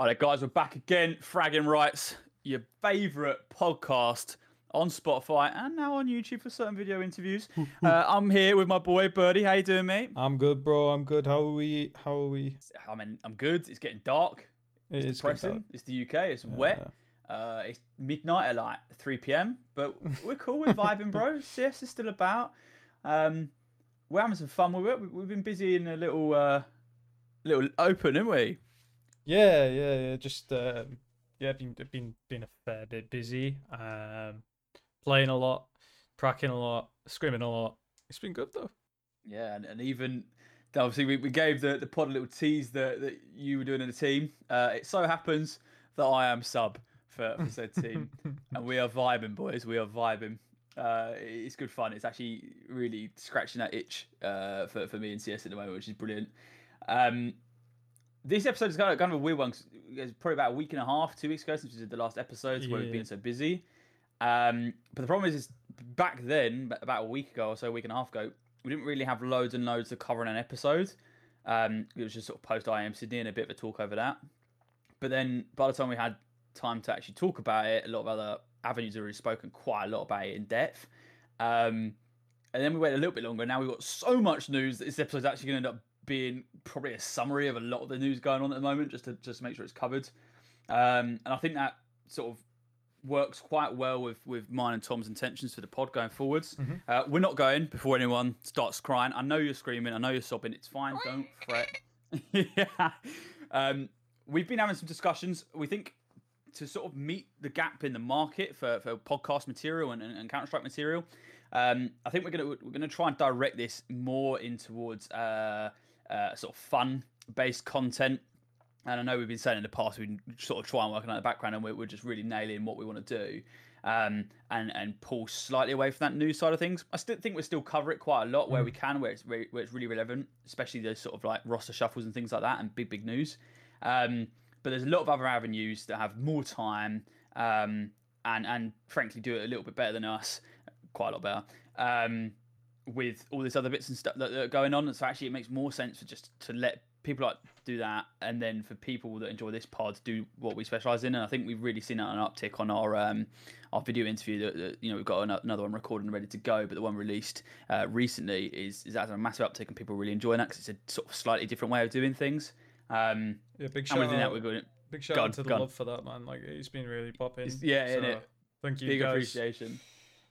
All right, guys, we're back again. Fragging Rights, your favourite podcast on Spotify and now on YouTube for certain video interviews. uh, I'm here with my boy Birdie. How you doing, mate? I'm good, bro. I'm good. How are we? How are we? I mean, I'm good. It's getting dark. It's good, depressing. though. It's the UK. It's wet. Uh, it's midnight at like 3 p.m. But we're cool. We're vibing, bro. CS is still about. Um, we're having some fun with it. We- We've been busy in a little, uh, little open, haven't we? Yeah, yeah, yeah. Just um, yeah, been been been a fair bit busy. Um, playing a lot, cracking a lot, screaming a lot. It's been good though. Yeah, and, and even obviously we, we gave the, the pod a little tease that, that you were doing in the team. Uh, it so happens that I am sub for, for said team, and we are vibing, boys. We are vibing. Uh, it's good fun. It's actually really scratching that itch uh, for, for me and CS at the moment, which is brilliant. Um, this episode is kind of, kind of a weird one. 'cause It's probably about a week and a half, two weeks ago since we did the last episode, where we've been so busy. Um, but the problem is, is back then, about a week ago or so, a week and a half ago, we didn't really have loads and loads to cover in an episode. Um, it was just sort of post IEM Sydney and a bit of a talk over that. But then by the time we had time to actually talk about it, a lot of other avenues have already spoken quite a lot about it in depth. Um, and then we waited a little bit longer. Now we've got so much news that this episode's actually going to end up being probably a summary of a lot of the news going on at the moment, just to just to make sure it's covered. Um, and I think that sort of works quite well with with mine and Tom's intentions for the pod going forwards. Uh, we're not going before anyone starts crying. I know you're screaming. I know you're sobbing. It's fine. Don't fret. yeah. Um, we've been having some discussions. We think to sort of meet the gap in the market for, for podcast material and, and, and Counter Strike material. Um, I think we're gonna we're gonna try and direct this more in towards uh, uh, sort of fun based content. And I know we've been saying in the past we sort of try and work on in the background, and we're, we're just really nailing what we want to do, um, and and pull slightly away from that news side of things. I still think we still cover it quite a lot where we can, where it's re- where it's really relevant, especially those sort of like roster shuffles and things like that, and big big news. Um, but there's a lot of other avenues that have more time, um, and and frankly do it a little bit better than us, quite a lot better. Um, with all this other bits and stuff that, that are going on, and so actually it makes more sense for just to let people like do that, and then for people that enjoy this pod do what we specialize in. And I think we've really seen an uptick on our um, our video interview. That, that you know we've got another one recorded and ready to go, but the one released uh, recently is is has a massive uptick, and people really enjoying that because it's a sort of slightly different way of doing things. Um, Yeah, big shout out. we're going Big shout out to the love for that man. Like it's been really popping. It's- yeah, so? Thank you, big guys. appreciation.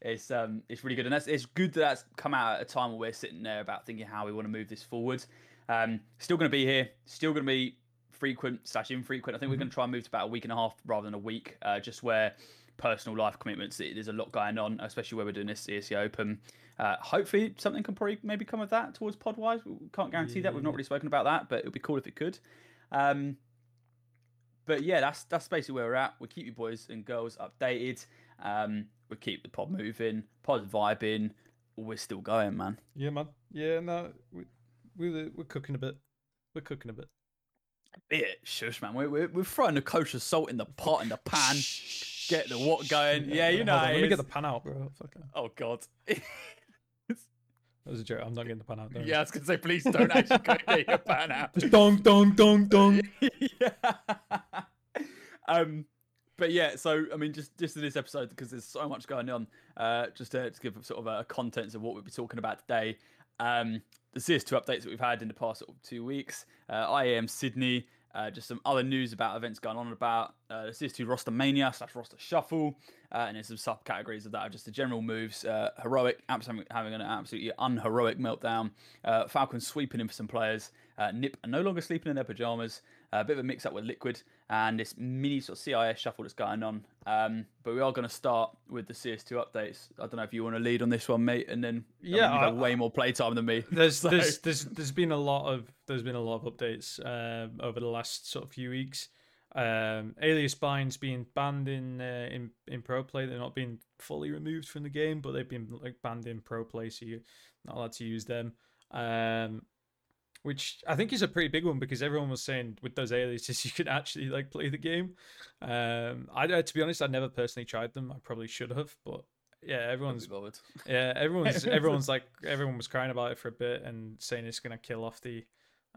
It's um it's really good, and that's it's good that that's come out at a time where we're sitting there about thinking how we want to move this forward. Um, still going to be here, still going to be frequent slash infrequent. I think we're going to try and move to about a week and a half rather than a week, uh, just where personal life commitments. There's a lot going on, especially where we're doing this CSC Open. Uh, hopefully, something can probably maybe come of that towards Podwise. We can't guarantee that. We've not really spoken about that, but it would be cool if it could. Um, but yeah, that's that's basically where we're at. We keep you boys and girls updated. Um, we keep the pod moving, pod vibing. We're still going, man. Yeah, man. Yeah, no, we we we're cooking a bit. We're cooking a bit. Yeah, shush, man. We're, we're, we're throwing the kosher salt in the pot in the pan. Get the what going. Yeah, you know. On, let me get the pan out, bro. Oh god. That was a joke. I'm not getting the pan out. Don't yeah, I was gonna say, please don't actually go get your pan out. Just dong dong dong dong. yeah. um, but yeah, so I mean, just just in this episode because there's so much going on. Uh, just to, to give sort of a contents of what we'll be talking about today. Um, the CS2 updates that we've had in the past sort of two weeks. Uh, IEM Sydney. Uh, just some other news about events going on about uh, the CS2 roster mania slash roster shuffle, uh, and there's some subcategories of that are just the general moves. Uh, heroic, absolutely having an absolutely unheroic meltdown. Uh, Falcon sweeping in for some players. Uh, Nip no longer sleeping in their pajamas. a bit of a mix up with Liquid and this mini sort of CIS shuffle that's going on. Um, but we are going to start with the CS2 updates. I don't know if you want to lead on this one, mate, and then I mean, Yeah, you've had I- way more playtime than me. There's So- there's there's there's been a lot of there's been a lot of updates um, over the last sort of few weeks. Um, Alias Binds being banned in uh, in in pro play. They're not being fully removed from the game, but they've been like banned in pro play, so you're not allowed to use them. Um, which I think is a pretty big one because everyone was saying with those aliases you could actually like play the game. Um, I uh, to be honest, I never personally tried them. I probably should have, but yeah, everyone's bothered. yeah, everyone's everyone's like everyone was crying about it for a bit and saying it's gonna kill off the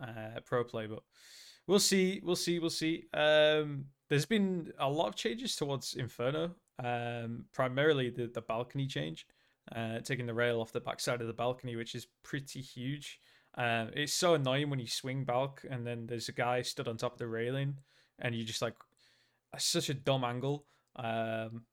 uh, pro play, but we'll see. We'll see. We'll see. Um, there's been a lot of changes towards Inferno. Um, primarily the the balcony change, uh, taking the rail off the backside of the balcony, which is pretty huge. Um, it's so annoying when you swing back and then there's a guy stood on top of the railing, and you just like such a dumb angle. Um,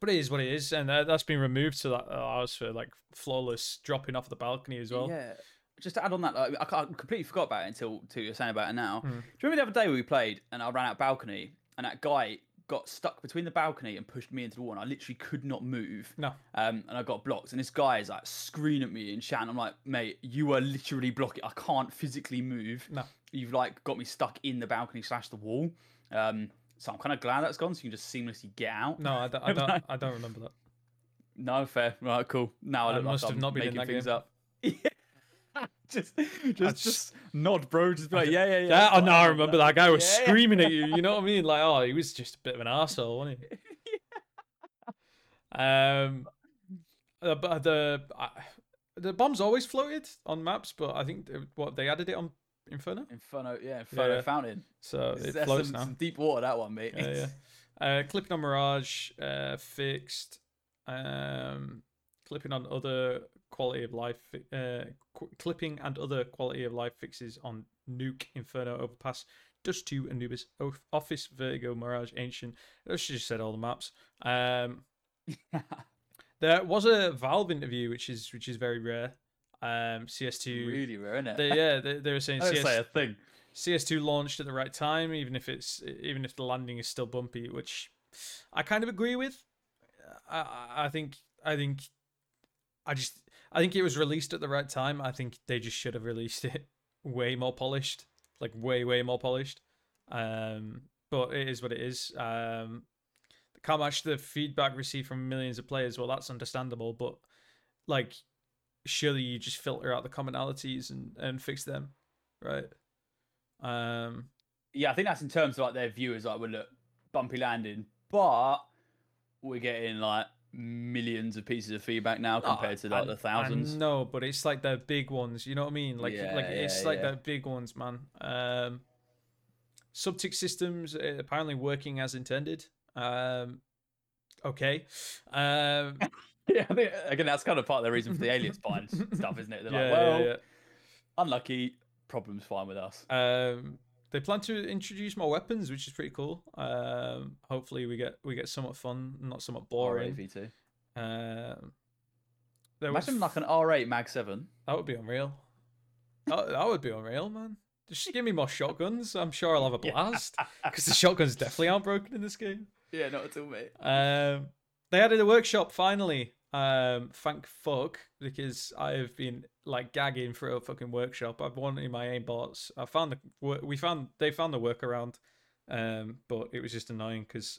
but it is what it is, and uh, that's been removed, so that allows for like flawless dropping off the balcony as well. Yeah. Just to add on that, like, I completely forgot about it until, until you're saying about it now. Hmm. Do you remember the other day we played and I ran out balcony and that guy got stuck between the balcony and pushed me into the wall and I literally could not move. No. Um, and I got blocked. And this guy is like screaming at me and shouting. I'm like, mate, you are literally blocking. I can't physically move. No. You've like got me stuck in the balcony slash the wall. Um, so I'm kind of glad that's gone. So you can just seamlessly get out. No, I don't. I don't, I don't remember that. No, fair. Right, cool. Now I, I look must like have I'm not been in making things game. up. Yeah. Just, just, just- just nod, bro. Just be like, yeah, yeah, yeah. Yeah, oh that's no, I remember done." that guy was Yeah, yeah. screaming at you. You know what I mean? Like, oh, he was just a bit of an asshole, wasn't he? Um, the the I, the bombs always floated on maps, but I think what they added it on Inferno, Inferno, yeah, Inferno yeah. Fountain. so it that's floats some, now. some deep water, that one, mate. Yeah, yeah. Uh, clipping on Mirage, uh, fixed. Um, clipping on other quality of life, uh, qu- clipping and other quality of life fixes on Nuke, Inferno, Overpass, Dust 2, Anubis, Off- Office, Vertigo, Mirage, Ancient. I should just said all the maps. Um, there was a Valve interview, which is which is very rare. Um, CS2. really rare, isn't it? They, yeah, they, they were saying CS, say a thing. CS2 launched at the right time, even if it's even if the landing is still bumpy, which I kind of agree with. I- I think I think I just I think it was released at the right time. I think they just should have released it way more polished, like way way more polished. Um, but it is what it is. Um, can't match the feedback received from millions of players. Well, that's understandable, but like, surely you just filter out the commonalities and and fix them, right? Um, Yeah, I think that's in terms of like their viewers, like, well, look, bumpy landing, but we're getting like millions of pieces of feedback now compared to like I- the thousands. No, but it's like the big ones. You know what I mean? Like, Yeah, like it's yeah, like the big ones, man. Um, subtick systems uh, apparently working as intended. Um, okay. Um, Yeah, I think, again, that's kind of part of the reason for the alias bind stuff, isn't it? They're yeah, like, well, yeah, yeah. unlucky, problem's fine with us. Um, they plan to introduce more weapons, which is pretty cool. Um, hopefully we get we get somewhat fun, not somewhat boring. RAV2. Um, there was Imagine like an R8 Mag 7. That would be unreal. That, that would be unreal, man. Just give me more shotguns. I'm sure I'll have a blast because the shotguns definitely aren't broken in this game. Yeah, not at all, mate. Um, they added a workshop finally. Um, thank fuck because I have been like gagging for a fucking workshop. I've wanted my aimbots. I found the we found they found the workaround, um, but it was just annoying because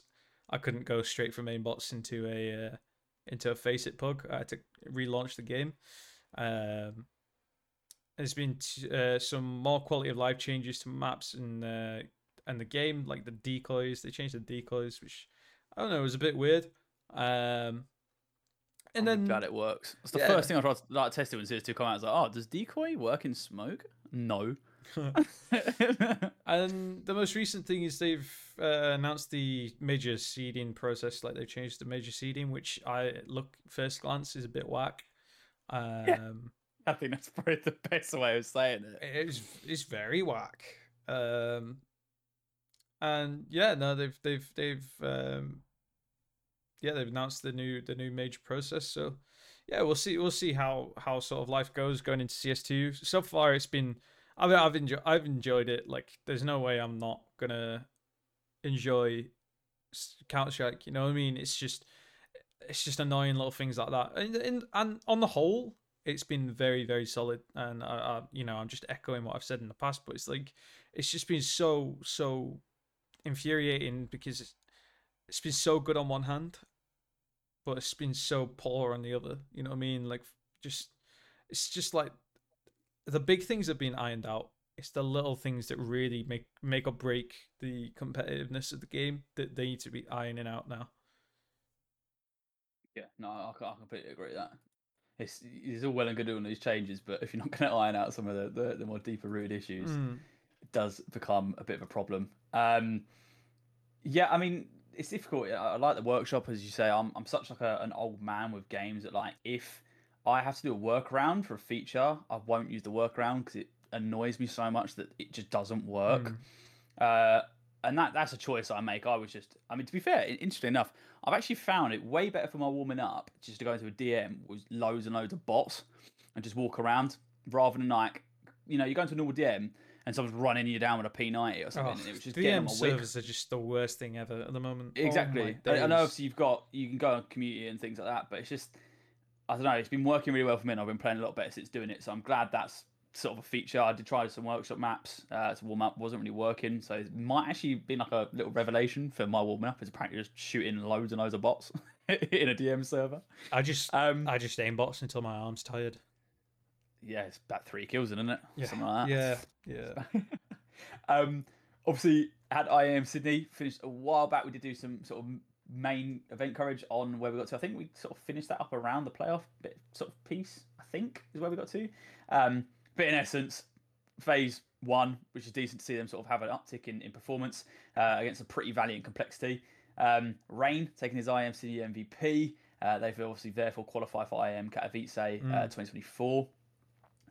I couldn't go straight from aimbots into a uh, into a FACEIT pug. I had to relaunch the game. Um, there's been t- uh, some more quality of life changes to maps and uh, and the game, like the decoys. They changed the decoys, which I don't know, it was a bit weird. Um, and I'm then glad it works. It's the Yeah. first thing I tried to like, test it when CS2 come out. I was like, oh, does decoy work in smoke? No. And the most recent thing is they've uh, announced the major seeding process. Like they've changed the major seeding, which I look first glance is a bit whack. Um, I think that's probably the best way of saying it. it's it's very whack. Um, and yeah, no, they've they've they've um, yeah they've announced the new the new major process. So yeah, we'll see we'll see how how sort of life goes going into CS2. So far, it's been I've I've enjoyed I've enjoyed it. Like, there's no way I'm not gonna enjoy Counter Strike. You know what I mean? It's just it's just annoying little things like that. And and, and on the whole, it's been very very solid. And I, I you know I'm just echoing what I've said in the past, but it's like it's just been so so infuriating because it's, it's been so good on one hand, but it's been so poor on the other. You know what I mean? Like just it's just like the big things have been ironed out. It's the little things that really make make or break the competitiveness of the game that they need to be ironing out now. Yeah, no, I, I completely agree with that. It's, it's all well and good doing these changes, but if you're not going to iron out some of the, the, the more deeper rooted issues, Mm. does become a bit of a problem. Um, yeah, I mean, it's difficult. I, I like the workshop, as you say. I'm I'm such like a, an old man with games that like if I have to do a workaround for a feature, I won't use the workaround because it annoys me so much that it just doesn't work. Uh, and that that's a choice I make. I was just, I mean, to be fair, interesting enough, I've actually found it way better for my warming up just to go into a DM with loads and loads of bots and just walk around rather than like, you know, you go into a normal DM and someone's running you down with a P90 or something. Oh, it was just getting DM servers are just the worst thing ever at the moment. Oh Exactly. I, I know obviously you've got you can go on community and things like that, but it's just I don't know. It's been working really well for me, and I've been playing a lot better since doing it. So I'm glad that's sort of a feature. I did try some workshop maps uh, to warm up, wasn't really working. So it might actually be like a little revelation for my warming up. Is apparently just shooting loads and loads of bots in a DM server. I just Um, I just aim bots until my arm's tired. Yeah, it's about three kills, in, isn't it? Yeah. Something like that. Yeah, yeah. um, obviously, had IEM Sydney finished a while back. We did do some sort of main event coverage on where we got to. I think we sort of finished that up around the playoff bit, sort of piece. I think is where we got to. Um, but in essence, phase one, which is decent to see them sort of have an uptick in, in performance uh, against a pretty valiant complexity. Um, Rain taking his IEM Sydney MVP. Uh, they've obviously therefore qualified for IEM Katowice uh, 2024.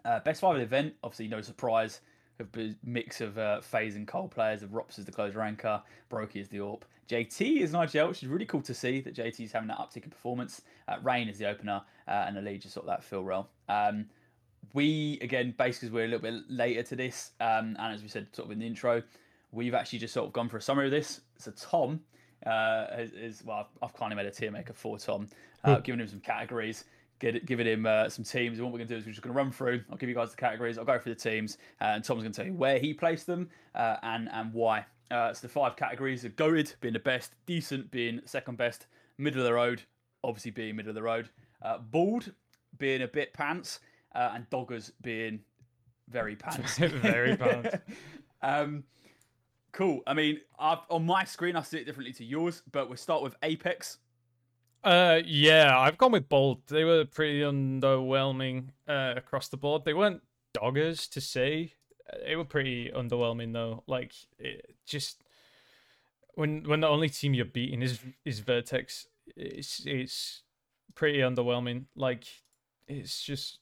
Uh, best five of the event, obviously no surprise, a mix of uh, FaZe and Cole players, of ropz as the close ranker, broky as the AWP. JT is Nigel, which is really cool to see that JT is having that uptick in performance. Uh, Rain is the opener, uh, and the lead just sort of that fill role. Um, we, again, basically, we're a little bit later to this, um, and as we said sort of in the intro, we've actually just sort of gone for a summary of this. So Tom uh, is, is well, I've, I've kindly made a tier maker for Tom, uh, giving him some categories, get it, giving him uh, some teams. And what we're going to do is we're just going to run through. I'll give you guys the categories. I'll go through the teams, uh, and Tom's going to tell you where he placed them uh, and and why. Uh, so the five categories are goated being the best, decent being second best, middle of the road, obviously being middle of the road, uh, bald being a bit pants, uh, and doggers being very pants. Very pants. um, cool. I mean, I've, on my screen, I see it differently to yours, but we'll start with Apeks. Uh, yeah, I've gone with bold. They were pretty underwhelming uh, across the board. They weren't doggers to say. Uh, They were pretty underwhelming though. Like it just when when the only team you're beating is is Vertex, it's it's pretty underwhelming. Like it's just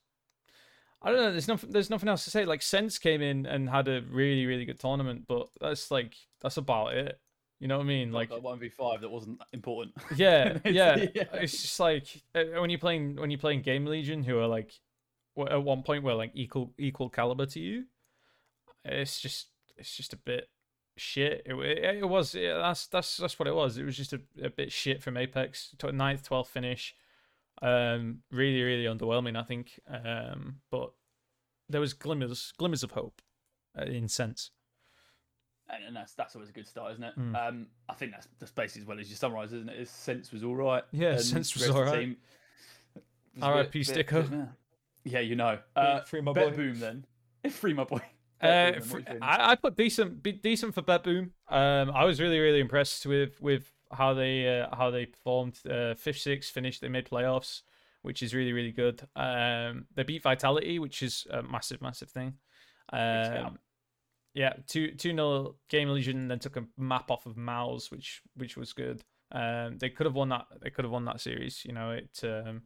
I don't know. There's nothing. There's nothing else to say. Like Sense came in and had a really really good tournament, but that's like that's about it. You know what I mean? Like one v five that wasn't important. yeah, yeah. Yeah. It's just like uh, when you're playing when you're playing GamerLegion, who are like at one point were like equal equal caliber to you. It's just it's just a bit shit. It, it, it was yeah, that's that's that's what it was. It was just a, a bit shit from Apeks. Ninth, twelfth finish. Um, really really underwhelming. I think. Um, but there was glimmers glimmers of hope, uh, in sense. And, that's that's always a good start, isn't it? Mm. Um, I think that's that's basically as well as you summarise, isn't it? His sense was all right. Yeah, sense was all right. R.I.P. Sticker. bit meh. Yeah, you know. Uh, Free my boy. boom then. Free my boy. Uh, Boom, then, fr- what you think? I, I put decent, be- decent for Bet Boom. Um, I was really, really impressed with with how they uh, how they performed. Uh, fifth, sixth finished. They made playoffs, which is really, really good. Um, they beat Vitality, which is a massive, massive thing. Um, yeah, two two nil GamerLegion, then took a map off of MOUZ, which which was good. Um, they could have won that. They could have won that series. You know, it um,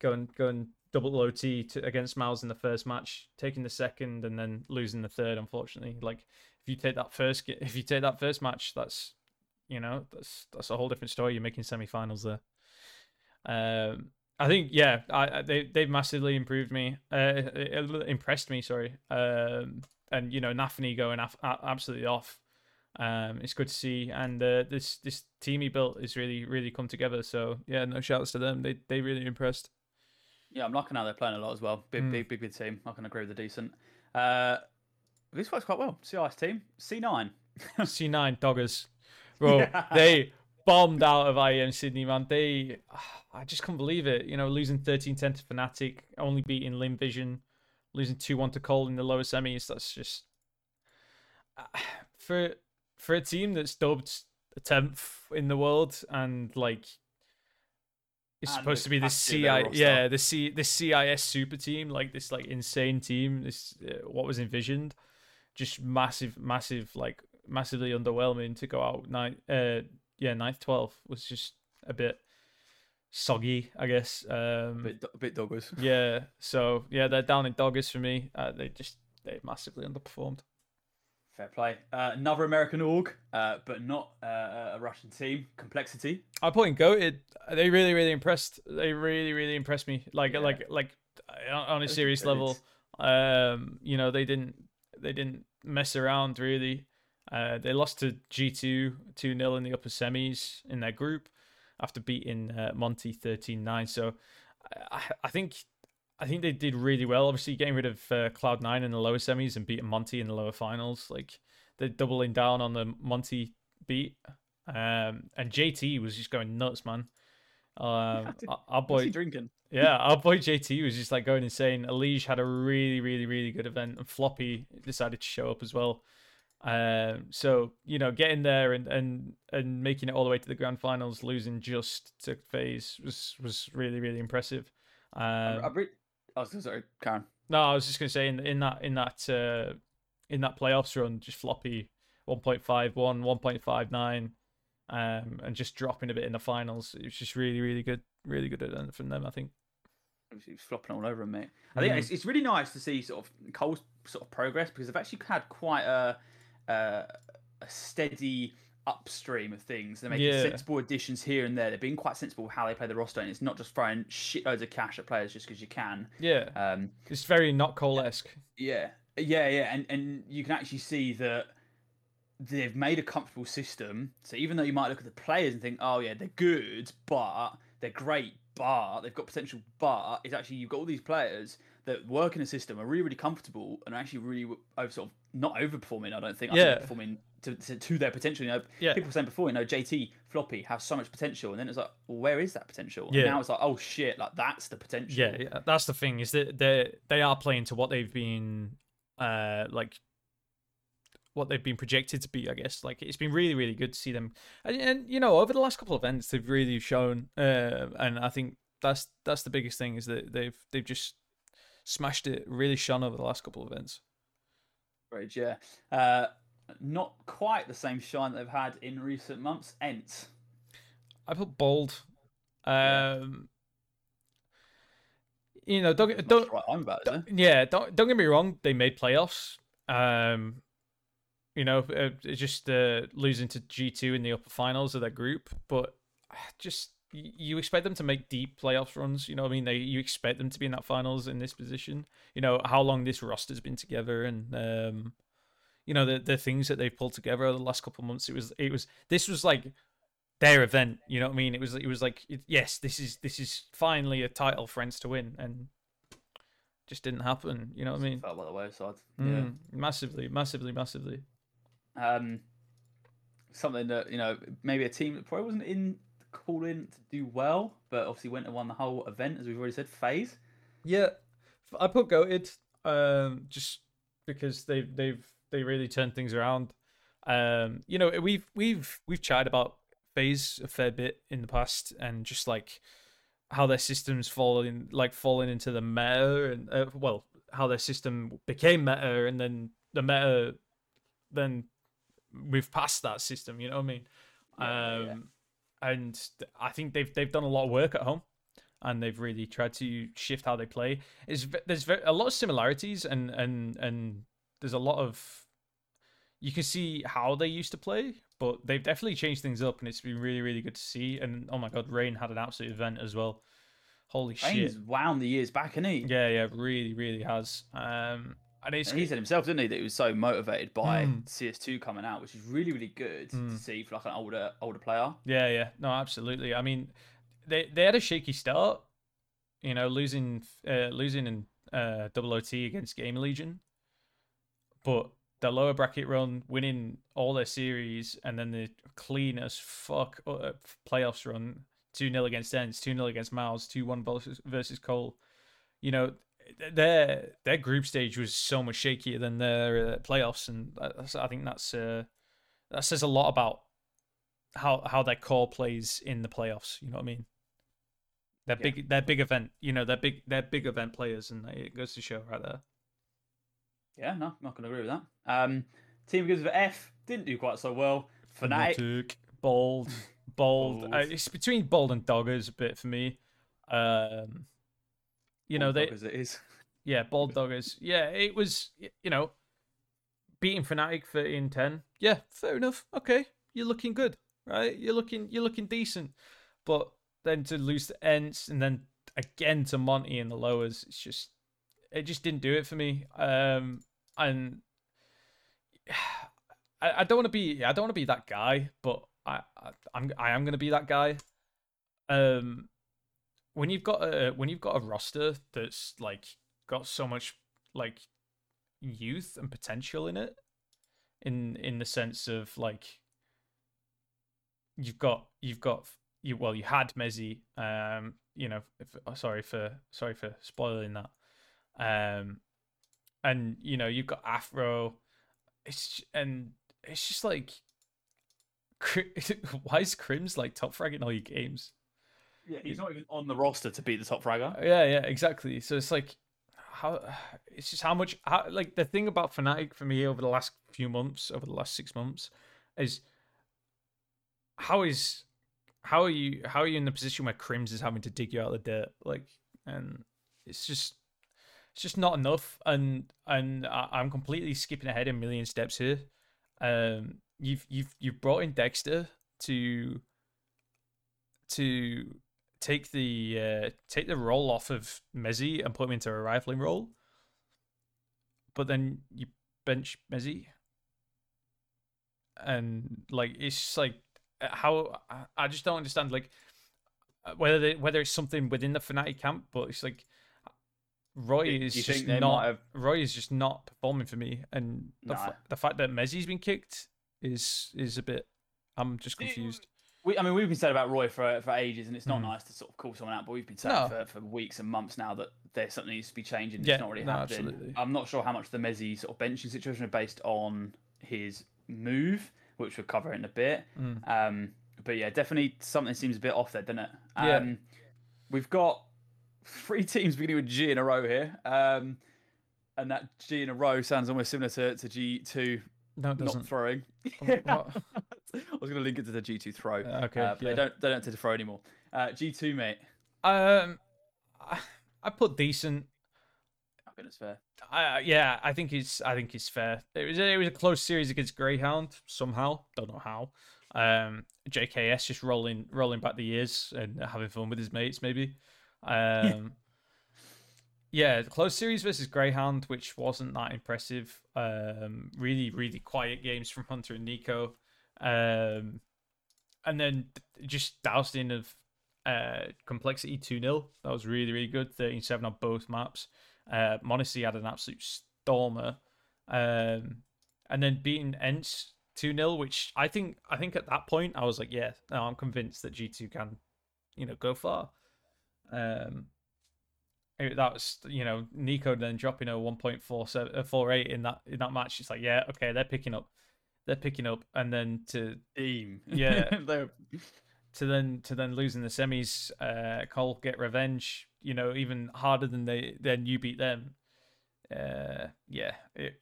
going going double OT to, against MOUZ in the first match, taking the second, and then losing the third. Unfortunately, like if you take that first if you take that first match, that's you know that's that's a whole different story. You're making semi-finals there. Um, I think yeah, I, I they they've massively improved me, uh, impressed me. Sorry, um, and you know Nafany going af- absolutely off. Um, it's good to see, and uh, this this team he built is really really come together. So yeah, no shouts to them. They they really impressed. Yeah, I'm liking how they're playing a lot as well. Big, Mm. big, big, big team. I can agree with the decent. Uh, this works quite well. CIS team, C9. C9 Doggers, bro, Yeah. they bombed out of IEM Sydney, man. They, I just can't believe it. You know, losing 13-10 to Fnatic, only beating Lynn Vision, losing 2-1 to Cole in the lower semis. That's just for for a team that's dubbed a tenth in the world and like it's And supposed to be the CI of their roster. yeah the C the CIS super team like this like insane team this uh, what was envisioned just massive, massive, like massively underwhelming to go out nine. Uh, yeah, ninth, twelfth was just a bit soggy, I guess. Um, A bit, a bit doggers. yeah, so yeah, they're down in doggers for me. Uh, they just they massively underperformed. Fair play. Uh, another American org, uh, but not uh, a Russian team. Complexity. I put in goated. They really, really impressed. They really, really impressed me. Like, Yeah. like, like on on a serious good. level. Um, you know, they didn't, they didn't mess around really. Uh, they lost to G two two 0 in the upper semis in their group after beating uh, Monte 13-9. So, I, I think. I think they did really well. Obviously, getting rid of uh, Cloud Nine in the lower semis and beating Monte in the lower finals. Like they're doubling down on the Monte beat. Um, and JT was just going nuts, man. Um, our- our What's he boy, drinking? yeah, our boy JT was just like going insane. Elige had a really, really, really good event, and Floppy decided to show up as well. Um, so you know, getting there and and and making it all the way to the grand finals, losing just to FaZe was was really, really impressive. Um, I, re- I was sorry, Karen. no, I was just gonna say in in that in that uh, in that playoffs run, just floppy 1.51, 1.59, um, and just dropping a bit in the finals. It was just really, really good, really good from them. I think. He was flopping all over him, mate. I think Mhm. it's, it's really nice to see sort of Cole's sort of progress because they've actually had quite a a, a steady upstream of things. They're making Yeah. sensible additions here and there. They're being quite sensible with how they play the roster, and it's not just throwing shitloads of cash at players just because you can. Yeah, Um, it's very not Cole esque. yeah, yeah, yeah, and and you can actually see that they've made a comfortable system. So even though you might look at the players and think, oh yeah, they're good, but they're great, but they've got potential, but it's actually you've got all these players that work in a system are really really comfortable and are actually really over sort of not overperforming. I don't think. I Yeah. performing to, to to their potential. You know, Yeah. people were saying before, you know, JT Floppy has so much potential, and then it's like, well, where is that potential? Yeah. And now it's like, oh shit, like that's the potential. Yeah, yeah, that's the thing is that they they are playing to what they've been, uh, like what they've been projected to be. I guess like it's been really really good to see them, and, and you know over the last couple of events they've really shown, uh, and I think that's that's the biggest thing is that they've they've just smashed it, really shone over the last couple of events. Rage, yeah. Uh, not quite the same shine that they've had in recent months. ENCE. I put bold. Yeah. Um, you know, don't don't I'm about, it? yeah, don't don't get me wrong. They made playoffs. Um, you know, uh, just uh, losing to G two in the upper finals of their group, but just y- you expect them to make deep playoffs runs. You know, what I mean, they you expect them to be in that finals in this position. You know how long this roster's been together, and um, you know the the things that they've pulled together over the last couple of months. It was it was this was like their event. You know what I mean? It was it was like it, yes, this is this is finally a title for ENCE to win, and just didn't happen. You know what I mean? Felt by the wayside. Mm, massively, massively, massively. Um, something that you know, maybe a team that probably wasn't in call in to do well, but obviously went and won the whole event, as we've already said. FaZe. Yeah, I put goated um, just because they've they've they really turned things around. Um, you know, we've we've we've chatted about FaZe a fair bit in the past, and just like how their systems falling like falling into the meta, and uh, well, how their system became meta, and then the meta, then we've passed that system. You know what I mean? Yeah, yeah. And I think they've they've done a lot of work at home, and they've really tried to shift how they play. It's there's a lot of similarities, and and and there's a lot of you can see how they used to play, but they've definitely changed things up, and it's been really really good to see. And oh my god, Rain had an absolute event as well. Holy shit! Baines wound the years back, and he. Yeah, yeah, really really has. Um, and he said himself, didn't he, that he was so motivated by Mm. CS2 coming out, which is really, really good to Mm. see for like an older older player. Yeah, yeah, no, absolutely. I mean, they they had a shaky start, you know, losing uh, losing in uh, double OT against GamerLegion, but the lower bracket run, winning all their series, and then the clean as fuck uh, playoffs run, two 0 against ENCE, two 0 against MOUZ, two one versus versus Cole. You know, their their group stage was so much shakier than their uh, playoffs, and I think that's uh, that says a lot about how how their core plays in the playoffs. You know what I mean? They're Yeah. big. They're big event. You know, they're big. They're big event players, and it goes to show right there. Yeah, no, I'm not going to agree with that. Um, team begins with F didn't do quite so well. Fnatic, Fnatic, bold, bold. Uh, it's between bold and doggers a bit for me. Um, you know they, as it is. yeah, bold doggers. Yeah, it was you know beating Fnatic thirty and ten. Yeah, fair enough. Okay, you're looking good, right? You're looking you're looking decent, but then to lose to ENCE and then again to Monte in the lowers, it's just it just didn't do it for me. Um, and I, I don't want to be I don't want to be that guy, but I, I I'm I am gonna be that guy. Um, when you've got a when you've got a roster that's like got so much like youth and potential in it, in in the sense of like you've got you've got you well you had mezii, um, you know, if, oh, sorry for sorry for spoiling that, um, and you know you've got Afro, it's and it's just like, why is KRIMZ like top fragging all your games? Yeah, he's not even on the roster to beat the top fragger. Yeah, yeah, exactly. So it's like how it's just how much how like the thing about Fnatic for me over the last few months, over the last six months, is how is how are you how are you in the position where KRIMZ is having to dig you out of the dirt? Like and it's just it's just not enough and and I, I'm completely skipping ahead a million steps here. Um you've you've you've brought in Dexter to to take the uh, take the role off of mezii and put him into a rifling role. But then you bench mezii, and like it's just like uh, how I- I just don't understand like uh, whether they, whether it's something within the Fnatic camp, but it's like roeJ is just not have? roeJ is just not performing for me, and the, No. fa- the fact that mezii's been kicked is is a bit. I'm just confused. We, I mean, we've been saying about roeJ for for ages, and it's not Mm. nice to sort of call someone out. But we've been saying No. for, for weeks and months now that there's something needs to be changing. Yeah, it's not really no, happening. absolutely. I'm not sure how much the mezii sort of benching situation are based on his move, which we'll cover in a bit. Mm. Um, but yeah, definitely something seems a bit off there, doesn't it? Yeah. Um, we've got three teams beginning with G in a row here. Um, and that G in a row sounds almost similar to, to G2 No, it not doesn't. throwing. What? I was going to link it to the G2 throw. Uh, okay, Uh, yeah. They don't they don't tend to throw anymore. Uh, G2 mate. Um, I, I put decent. I think it's fair. I, yeah, I think it's I think it's fair. It was it was a close series against Greyhound somehow. Don't know how. Um, JKS just rolling rolling back the years and having fun with his mates maybe. Um, yeah, the close series versus Greyhound, which wasn't that impressive. Um, really really quiet games from Hunter and NiKo. Um, and then just dousing of uh complexity 2 0 that was really really good. 13 7 on both maps. Uh m0NESY had an absolute stormer. Um and then beating ENCE 2 0 which i think i think at that point i was like yeah no, i'm convinced that g2 can you know go far. Um that was you know NiKo then dropping a 1.48 in that in that match. It's like yeah okay they're picking up they're picking up and then to Team. Yeah. They're- to then to then losing the semis, uh, Cole get revenge. You know, even harder than they than you beat them. Uh, yeah, it,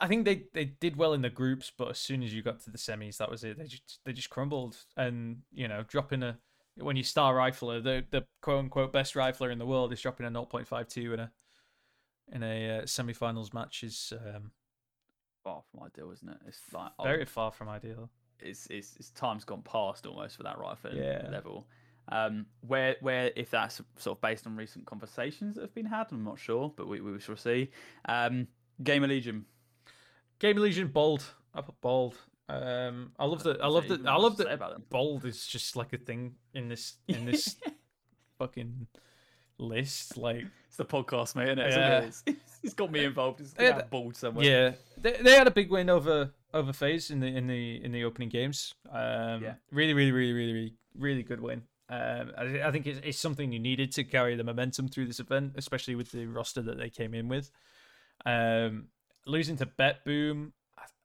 I think they, they did well in the groups, but as soon as you got to the semis, that was it. They just they just crumbled, and you know, dropping a when you star rifler, the the quote unquote best rifler in the world is dropping a 0.52 in a in a uh, semi-finals match is um, far from ideal, isn't it? It's like oh, very far from ideal. it's, it's it's time's gone past almost for that rifle Yeah. level. Um, where where if that's sort of based on recent conversations that have been had, I'm not sure, but we, we shall see. Um, GamerLegion. Game of Legion bold. I put bold. Um, I love that. I love that. I love that. that. About them. Bold is just like a thing in this in this fucking list. Like, It's the podcast, mate, isn't it? Yeah. It's, it's got me involved. It's Yeah, bald somewhere. yeah, they, they had a big win over over FaZe in the in the in the opening games. Um, Yeah. really, really, really, really, really, really good win. Um, I, I think it's, it's something you needed to carry the momentum through this event, especially with the roster that they came in with. Um, losing to Bet Boom,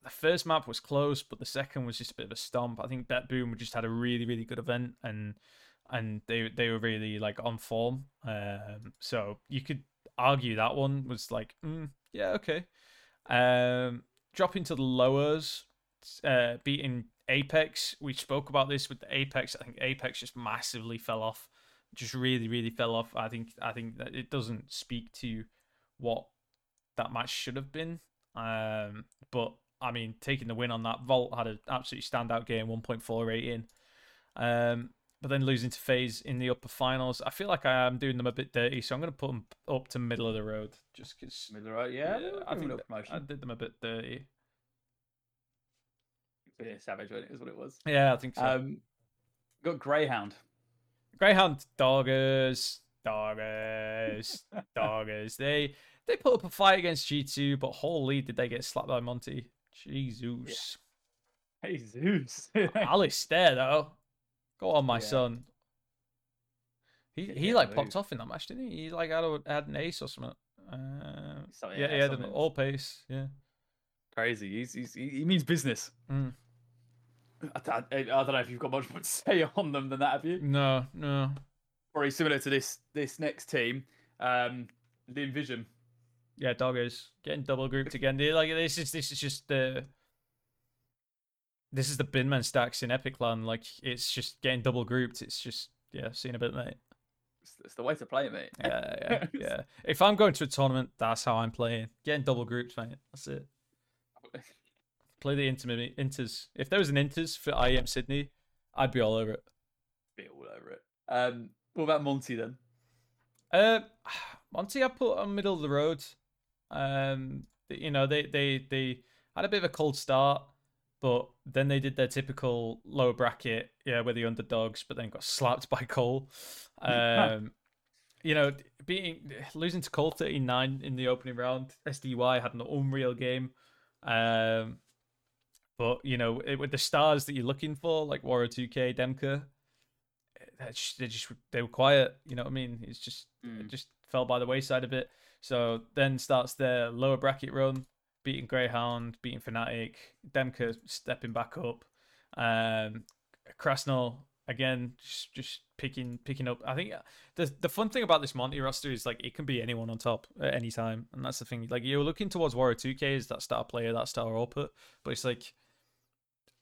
the first map was close, but the second was just a bit of a stomp. I think Bet Boom just had a really, really good event, and and they they were really like on form. Um, so you could argue that one was like, mm, yeah, okay. Um, dropping to the lowers, uh, beating Apeks. We spoke about this with the Apeks. I think Apeks just massively fell off. Just really, really fell off. I think. I think that it doesn't speak to what that match should have been. Um, but I mean, taking the win on that, Vault had an absolutely standout game, 1.4 rating. Um, but then losing to FaZe in the upper finals, I feel like I am doing them a bit dirty, so I'm going to put them up to middle of the road, just because. Middle of the road, yeah. Yeah, I think promotion. I did them a bit dirty. Yeah, Savage wasn't it, is what it was. Yeah, I think so. Um, got Greyhound. Greyhound doggers, doggers, doggers. They they put up a fight against G2, but holy did they get slapped by Monte. Jesus. Hey Zeus. Alistair though. Go on, my Yeah. son. He he like move. popped off in that match, didn't he? He like had, a, had an ace or something. Uh, Something, yeah, yeah, he had an all pace. Yeah. Crazy. He's, he's, he he means business. Mm. I, I, I don't know if you've got much more to say on them than that, have you? No, no. Very similar to this this next team, um, the Envision. Yeah, doggers getting double grouped again. They- Like this is this is just the this is the binman stacks in Epic Land. Like it's just getting double grouped. It's just yeah, seen a bit, mate. It's, it's the way to play it, mate. Yeah, yeah, yeah. If I'm going to a tournament, that's how I'm playing. Getting double grouped, mate. That's it. Play the intermediate inters. If there was an inters for IEM Sydney, I'd be all over it. Be all over it. Um, what about Monte then? Uh, Monte, I put on middle of the road. Um, you know, they they they had a bit of a cold start, but then they did their typical lower bracket, yeah, we're the underdogs, but then got slapped by Cole. Um, you know, being losing to Cole thirty nine in the opening round. SDY had an unreal game. Um, but you know, it, with the stars that you're looking for, like Woro2k, Demka, they just, they just they were quiet. You know what I mean? It's just it Mm. just fell by the wayside a bit. So then starts their lower bracket run, beating Greyhound, beating Fnatic, Demka stepping back up, um, Krasnal again just, just picking picking up. I think uh, the the fun thing about this Monte roster is like it can be anyone on top at any time, and that's the thing. Like you're looking towards Woro2k as that star player, that star output, but it's like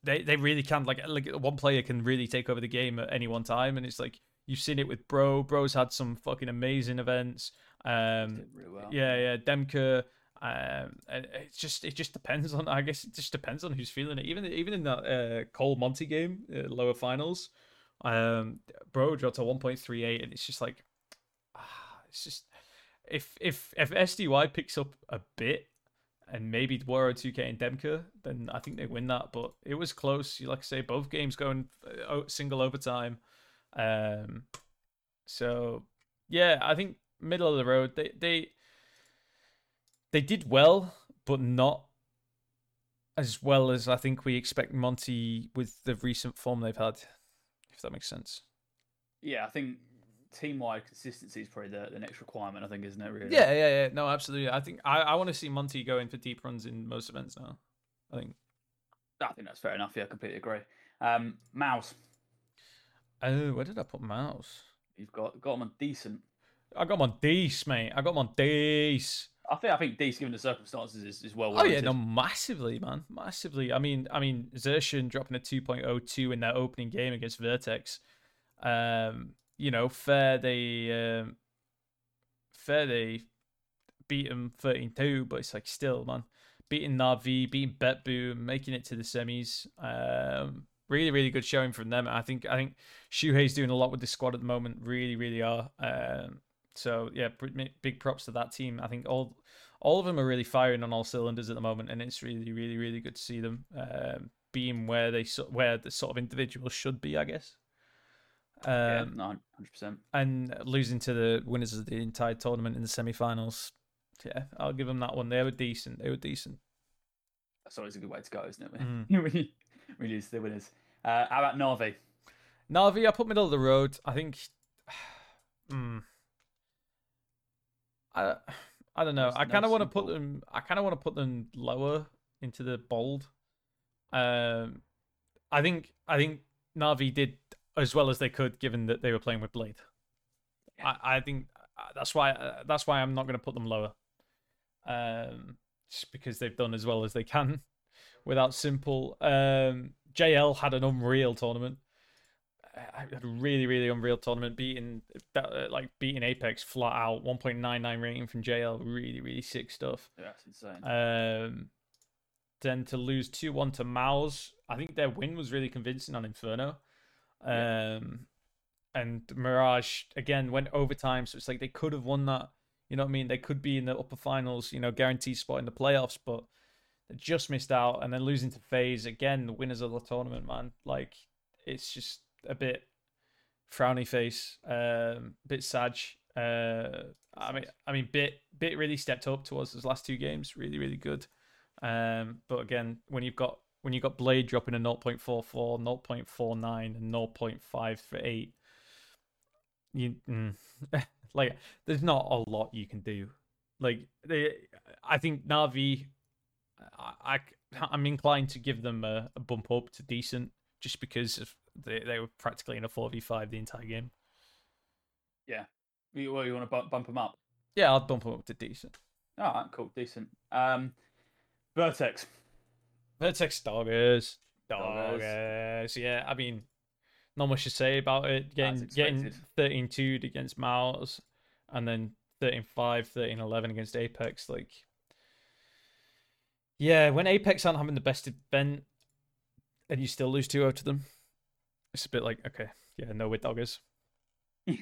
they they really can like like one player can really take over the game at any one time, and it's like you've seen it with Bro. Bro's had some fucking amazing events. Um, really well. yeah, yeah, Demka. Um, and it just it just depends on. I guess it just depends on who's feeling it. Even even in that uh, Cole Monte game, uh, lower finals, um, bro dropped to one point three eight, and it's just like, ah, it's just if if if SDY picks up a bit, and maybe Woro2k and Demka, then I think they win that. But it was close. You like I say, both games going uh, single overtime. Um, so yeah, I think middle of the road. They they they did well, but not as well as I think we expect Monte with the recent form they've had. If that makes sense. Yeah, I think team wide consistency is probably the, the next requirement, I think, isn't it, really? Yeah, yeah, yeah. No, absolutely. I think I, I want to see Monte going for deep runs in most events now. I think. I think that's fair enough. Yeah, I completely agree. Um, MOUZ, Oh, where did I put MOUZ? you've got got him on decent. I got him on Dees, mate. I got him on Dees. I think I think decent given the circumstances is, is well Oh yeah, no, massively, man, massively. I mean, I mean, xertioN dropping a 2.02 in their opening game against Vertex. Um, you know, fair they, um, fair they beat them 13-2, but it's like still, man, beating Navi, beating Betbu, making it to the semis. Um, really, really good showing from them. I think, I think Shuhei's doing a lot with the squad at the moment. Really, really are. Um, so yeah, big props to that team. I think all all of them are really firing on all cylinders at the moment, and it's really, really, really good to see them um, being where they where the sort of individuals should be, I guess. yeah, Um, no, hundred percent. and losing to the winners of the entire tournament in the semi-finals, yeah, I'll give them that one. They were decent. They were decent. That's always a good way to go, isn't it? When you lose the winners. Uh, how about Navi? Navi, I put middle of the road. I think. Hmm. I I don't know. Nice- I kind of want to put them. I kind of want to put them lower into the bold. Um, I think I think Navi did as well as they could, given that they were playing with Blade. Yeah. I, I think that's why uh, that's why I'm not going to put them lower. Um, just because they've done as well as they can without s1mple. Um, JL had an unreal tournament. I had a really, really unreal tournament, beating uh, like beating Apeks flat out, 1.99 rating from JL. Really, really sick stuff. Yeah, that's insane. Um, then to lose two one to MOUZ, I think their win was really convincing on Inferno. Um, and Mirage again went overtime, so it's like they could have won that. You know what I mean? They could be in the upper finals, you know, guaranteed spot in the playoffs, but they just missed out. And then losing to FaZe again, the winners of the tournament, man. Like it's just a bit frowny face, um, bit sad. Uh, I mean, I mean, b1t b1t really stepped up towards those last two games. Really, really good. Um, but again, when you've got when you've got Blade dropping a 0.44, 0.49, and 0.5 for eight, you mm, like there's not a lot you can do. Like they, I think Navi, I, I am inclined to give them a, a, bump up to decent just because of they they were practically in a four v five the entire game. Yeah, you, well, you want to bump, bump them up? Yeah, I'll bump them up to decent. All right, cool, decent. Um, Vertex. Vertex Doggers. Doggers. Yeah, I mean, not much to say about it. Getting getting 13 2 against MOUZ and then 13 5, 13 11 against Apeks. Like, yeah, when Apeks aren't having the best event and you still lose 2 0 to them, it's a bit like, okay, yeah, no, we're Doggers.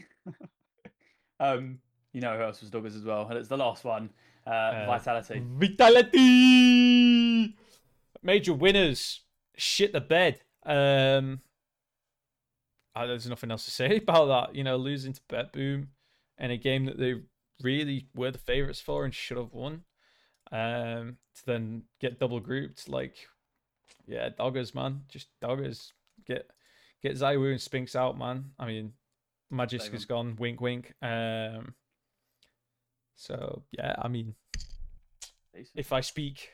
um, you know who else was Doggers as well? And it's the last one. Uh, uh, Vitality. Vitality! Major winners. Shit the bed. Um, uh, there's nothing else to say about that. You know, losing to BetBoom in a game that they really were the favourites for and should have won. Um, to then get double grouped, like, yeah, doggers, man, just doggers. Get get ZywOo and spinx out, man. I mean, Magisk is gone. Wink, wink. Um, so yeah, I mean, Decent. if I speak,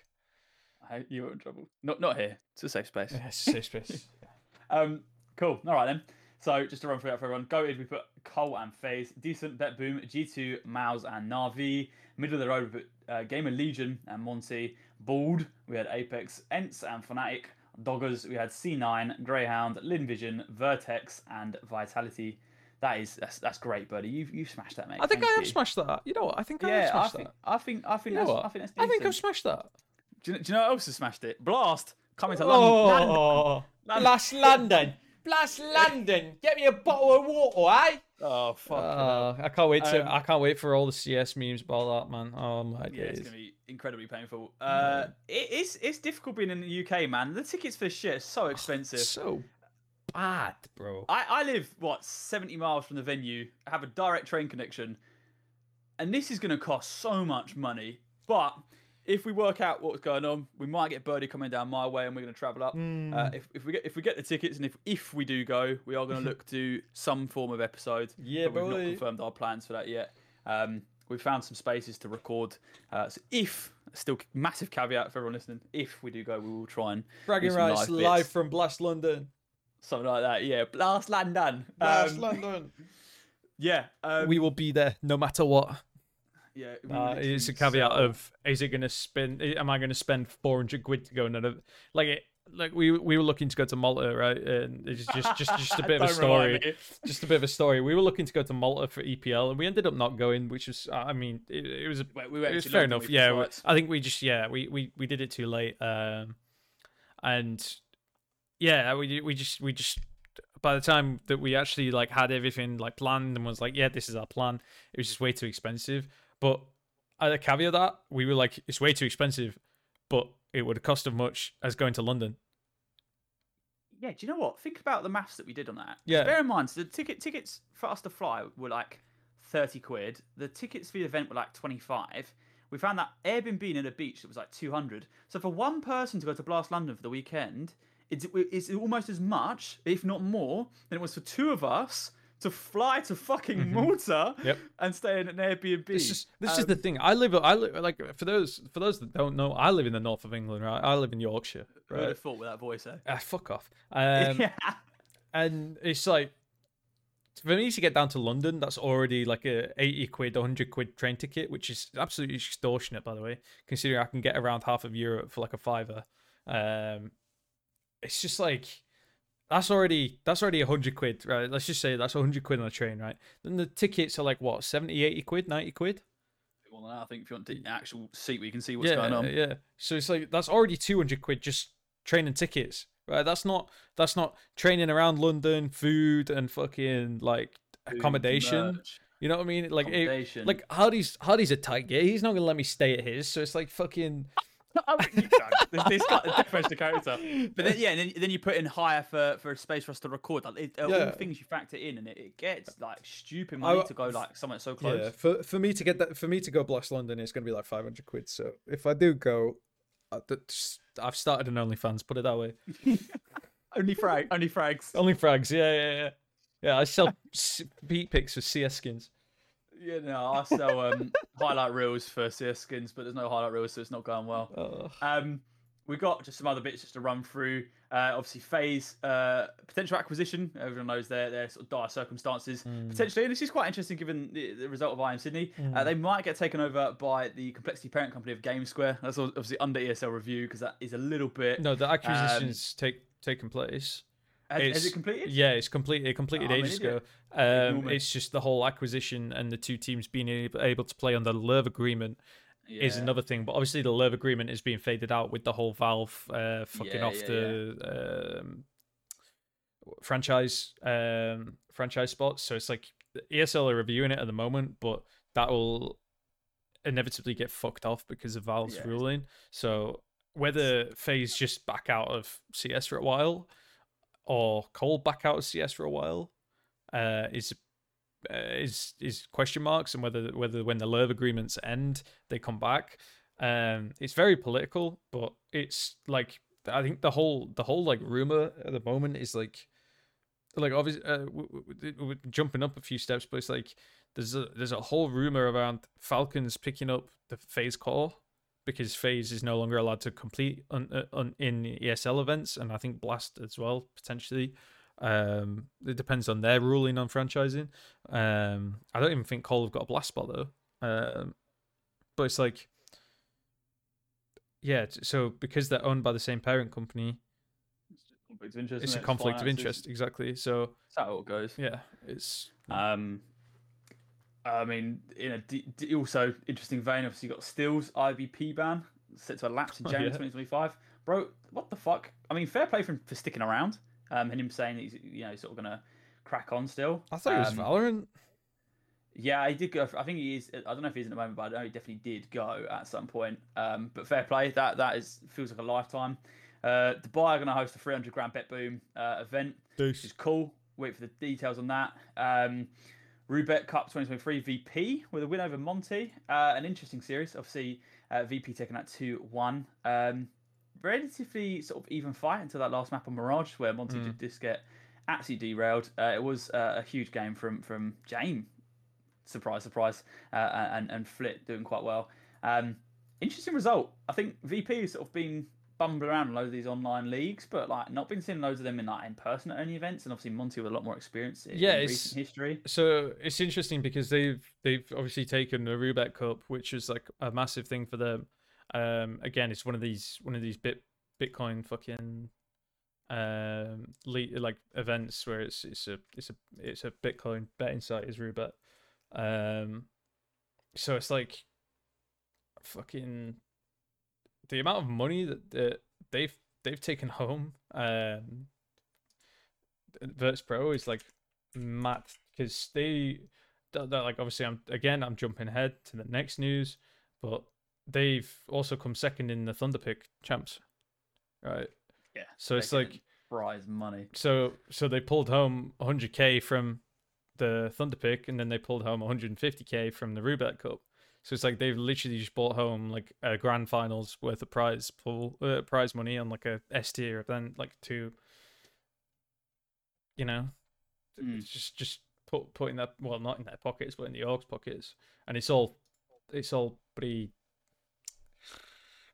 I, you're in trouble. Not not here. It's a safe space. Yeah, it's a safe space. um, cool. All right then. So just to run through that for everyone, goated we put coL and FaZe, decent BetBoom, G2, MOUZ and Navi. Middle of the road we put uh, GamerLegion and Monte. Bald we had Apeks, ENCE and Fnatic. Doggers we had C9, Greyhound, Vision, Vertex and Vitality. That is that's that's great, buddy. You've you've smashed that, mate. I think Thank I have you. smashed that. You know what? I think I yeah, have smashed I think, that. I think I think You that's? I think that's I think I've smashed that. Do you, know, do you know what else has smashed it? Blast coming to London. Oh, London. Blast London. Blast London. Get me a bottle of water, eh? Oh fuck. Uh, I can't wait to. Um, I can't wait for all the CS memes about that, man. Oh my yeah, it's gonna be incredibly painful. Uh, it, it's it's difficult being in the UK, man. The tickets for shit are so expensive. So bad, bro. I, I live what seventy miles from the venue. I have a direct train connection, and this is going to cost so much money. But if we work out what's going on, we might get Birdie coming down my way, and we're going to travel up. Hmm. Uh, if, if we get if we get the tickets, and if if we do go, we are going to look to some form of episode. Yeah, but we've not confirmed our plans for that yet. Um, we've found some spaces to record. Uh, so if still massive caveat for everyone listening, if we do go, we will try and Fragging rights live live from Blast London. something like that. Yeah, blast London. Blast Um, London. Yeah, um, we will be there no matter what. Yeah, we Uh, it's a caveat sell- of is it going to spend? Am I going to spend four hundred quid to go another? Like it, like we we were looking to go to Malta, right? And it's just just just a bit of a story. Just a bit of a story. We were looking to go to Malta for EPL, and we ended up not going, which was, I mean, it, it was we it was fair enough. Yeah, we- I think we just yeah we we we did it too late. Um, and yeah, we we just we just by the time that we actually like had everything like planned and was like yeah this is our plan, it was just way too expensive. But at a caveat that we were like it's way too expensive, but it would have cost as much as going to London. Yeah, do you know what? Think about the maths that we did on that. Yeah. Bear in mind, so the ticket tickets for us to fly were like thirty quid. The tickets for the event were like twenty five. We found that Airbnb in a beach that was like two hundred. So for one person to go to Blast London for the weekend, it's it's almost as much, if not more, than it was for two of us to fly to fucking Malta Yep. and stay in an Airbnb. This is this is Um, the thing. I live. I live like for those for those that don't know. I live in the north of England. Right. I live in Yorkshire. Who would have thought with that voice, eh? Ah, fuck off. Um, yeah. and it's like for me to get down to London, that's already like a 80 quid, 100 quid train ticket, which is absolutely extortionate, by the way, considering I can get around half of Europe for like a fiver. Um, it's just like that's already that's already 100 quid, right? Let's just say that's 100 quid on a train, right? Then the tickets are like what 70, 80 quid, 90 quid. Well, I think if you want the actual seat where you can see what's yeah, going on. Yeah, so it's like that's already 200 quid just train and tickets right? That's not that's not training around London, food and fucking like Food, accommodation. merch, You know what I mean? Like, it, like Hardy's Hardy's a tight gear. He's not gonna let me stay at his. So it's like fucking. I you can. This- this guy is different to character. But then, yeah, and then, then you put in higher for, for a space for us to record. Like, it, Yeah. all things you factor in, and it, it gets like stupid I- money to go like somewhere so close. Yeah, for for me to get that for me to go blast London, it's gonna be like five hundred quid. So if I do go, uh, I, that's- I've started an OnlyFans. Put it that way. Only frag, only frags. Only frags. Yeah, yeah, yeah. Yeah, I sell beat pics for CS skins. Yeah, no, I sell um, highlight reels for CS skins, but there's no highlight reels, so it's not going well. Oh. Um, we got just some other bits just to run through. Uh, obviously, FaZe uh, potential acquisition. Everyone knows their their sort of dire circumstances potentially, and this is quite interesting given the, the result of IEM Sydney. Uh, they might get taken over by the complexity parent company of GameSquare. That's obviously under ESL review because that is a little bit. No, the acquisitions take taken place. Has, it completed? Yeah, it's completed. It completed Oh, ages ago. Um, it's just the whole acquisition and the two teams being able, to play under the Louvre agreement is another thing. But obviously, the Louvre agreement is being faded out with the whole Valve uh, fucking Yeah, off yeah, the Um, franchise um, franchise spots. So it's like ESL are reviewing it at the moment, but that will inevitably get fucked off because of Valve's Yeah. ruling. So whether FaZe just back out of CS for a while or coL back out of CS for a while uh, is uh, is is question marks, and whether whether when the Louvre agreements end they come back. Um, it's very political, but it's like I think the whole the whole like rumor at the moment is like like obviously uh, jumping up a few steps, but it's like there's a there's a whole rumor around Falcons picking up the FaZe core because FaZe is no longer allowed to complete on, uh, on in ESL events, and I think Blast as well potentially. Um, it depends on their ruling on franchising. Um, I don't even think coL have got a Blast spot though. Um, but it's like, yeah. So because they're owned by the same parent company, Conflict of interest. it's a conflict of interest. Exactly. So That's how it goes. yeah, it's Um, I mean, in a d- d- also interesting vein, obviously you got Stills IBP ban set to elapse in Oh, January yeah. 2025. Bro, what the fuck? I mean, fair play for him for sticking around. Um, and him saying that he's you know sort of gonna crack on still. I thought he was Um, Valorant. Yeah, he did go. I think he is. I don't know if he's in at the moment, but I know he definitely did go at some point. Um, but fair play. That that is feels like a lifetime. Uh, Dubai are going to host a 300 grand BetBoom uh, event which is cool. Wait for the details on that. Um, Roobet Cup 2023 VP with a win over Monte. Uh, an interesting series. Obviously, uh, VP taking that 2 1. Um, relatively sort of even fight until that last map on Mirage, where Monte did just get absolutely derailed. Uh, it was uh, a huge game from from Jame. Surprise, surprise. Uh, and, and FL1T doing quite well. Um, interesting result. I think VP has sort of been bumbling around loads of these online leagues, but like not been seeing loads of them in like in person at any events. And obviously Monte with a lot more experience in Yeah, recent history. So it's interesting because they've they've obviously taken the Roobet Cup, which is like a massive thing for them. Um, again, it's one of these one of these bit Bitcoin fucking um le- like events where it's it's a it's a it's a Bitcoin betting site is Roobet. Um, so it's like fucking the amount of money that, that they've they've taken home. Um, Virtus.pro is like mad because they they're like obviously I'm again I'm jumping ahead to the next news, but they've also come second in the Thunderpick champs, right? Yeah. So it's like prize money. so so they pulled home 100k from the Thunderpick, and then they pulled home 150k from the Roobet Cup. So it's like they've literally just bought home like a grand finals worth of prize pool uh, prize money on like a S tier event, like two. You know, Mm. just just put putting that well not in their pockets but in the orgs pockets, and it's all it's all pretty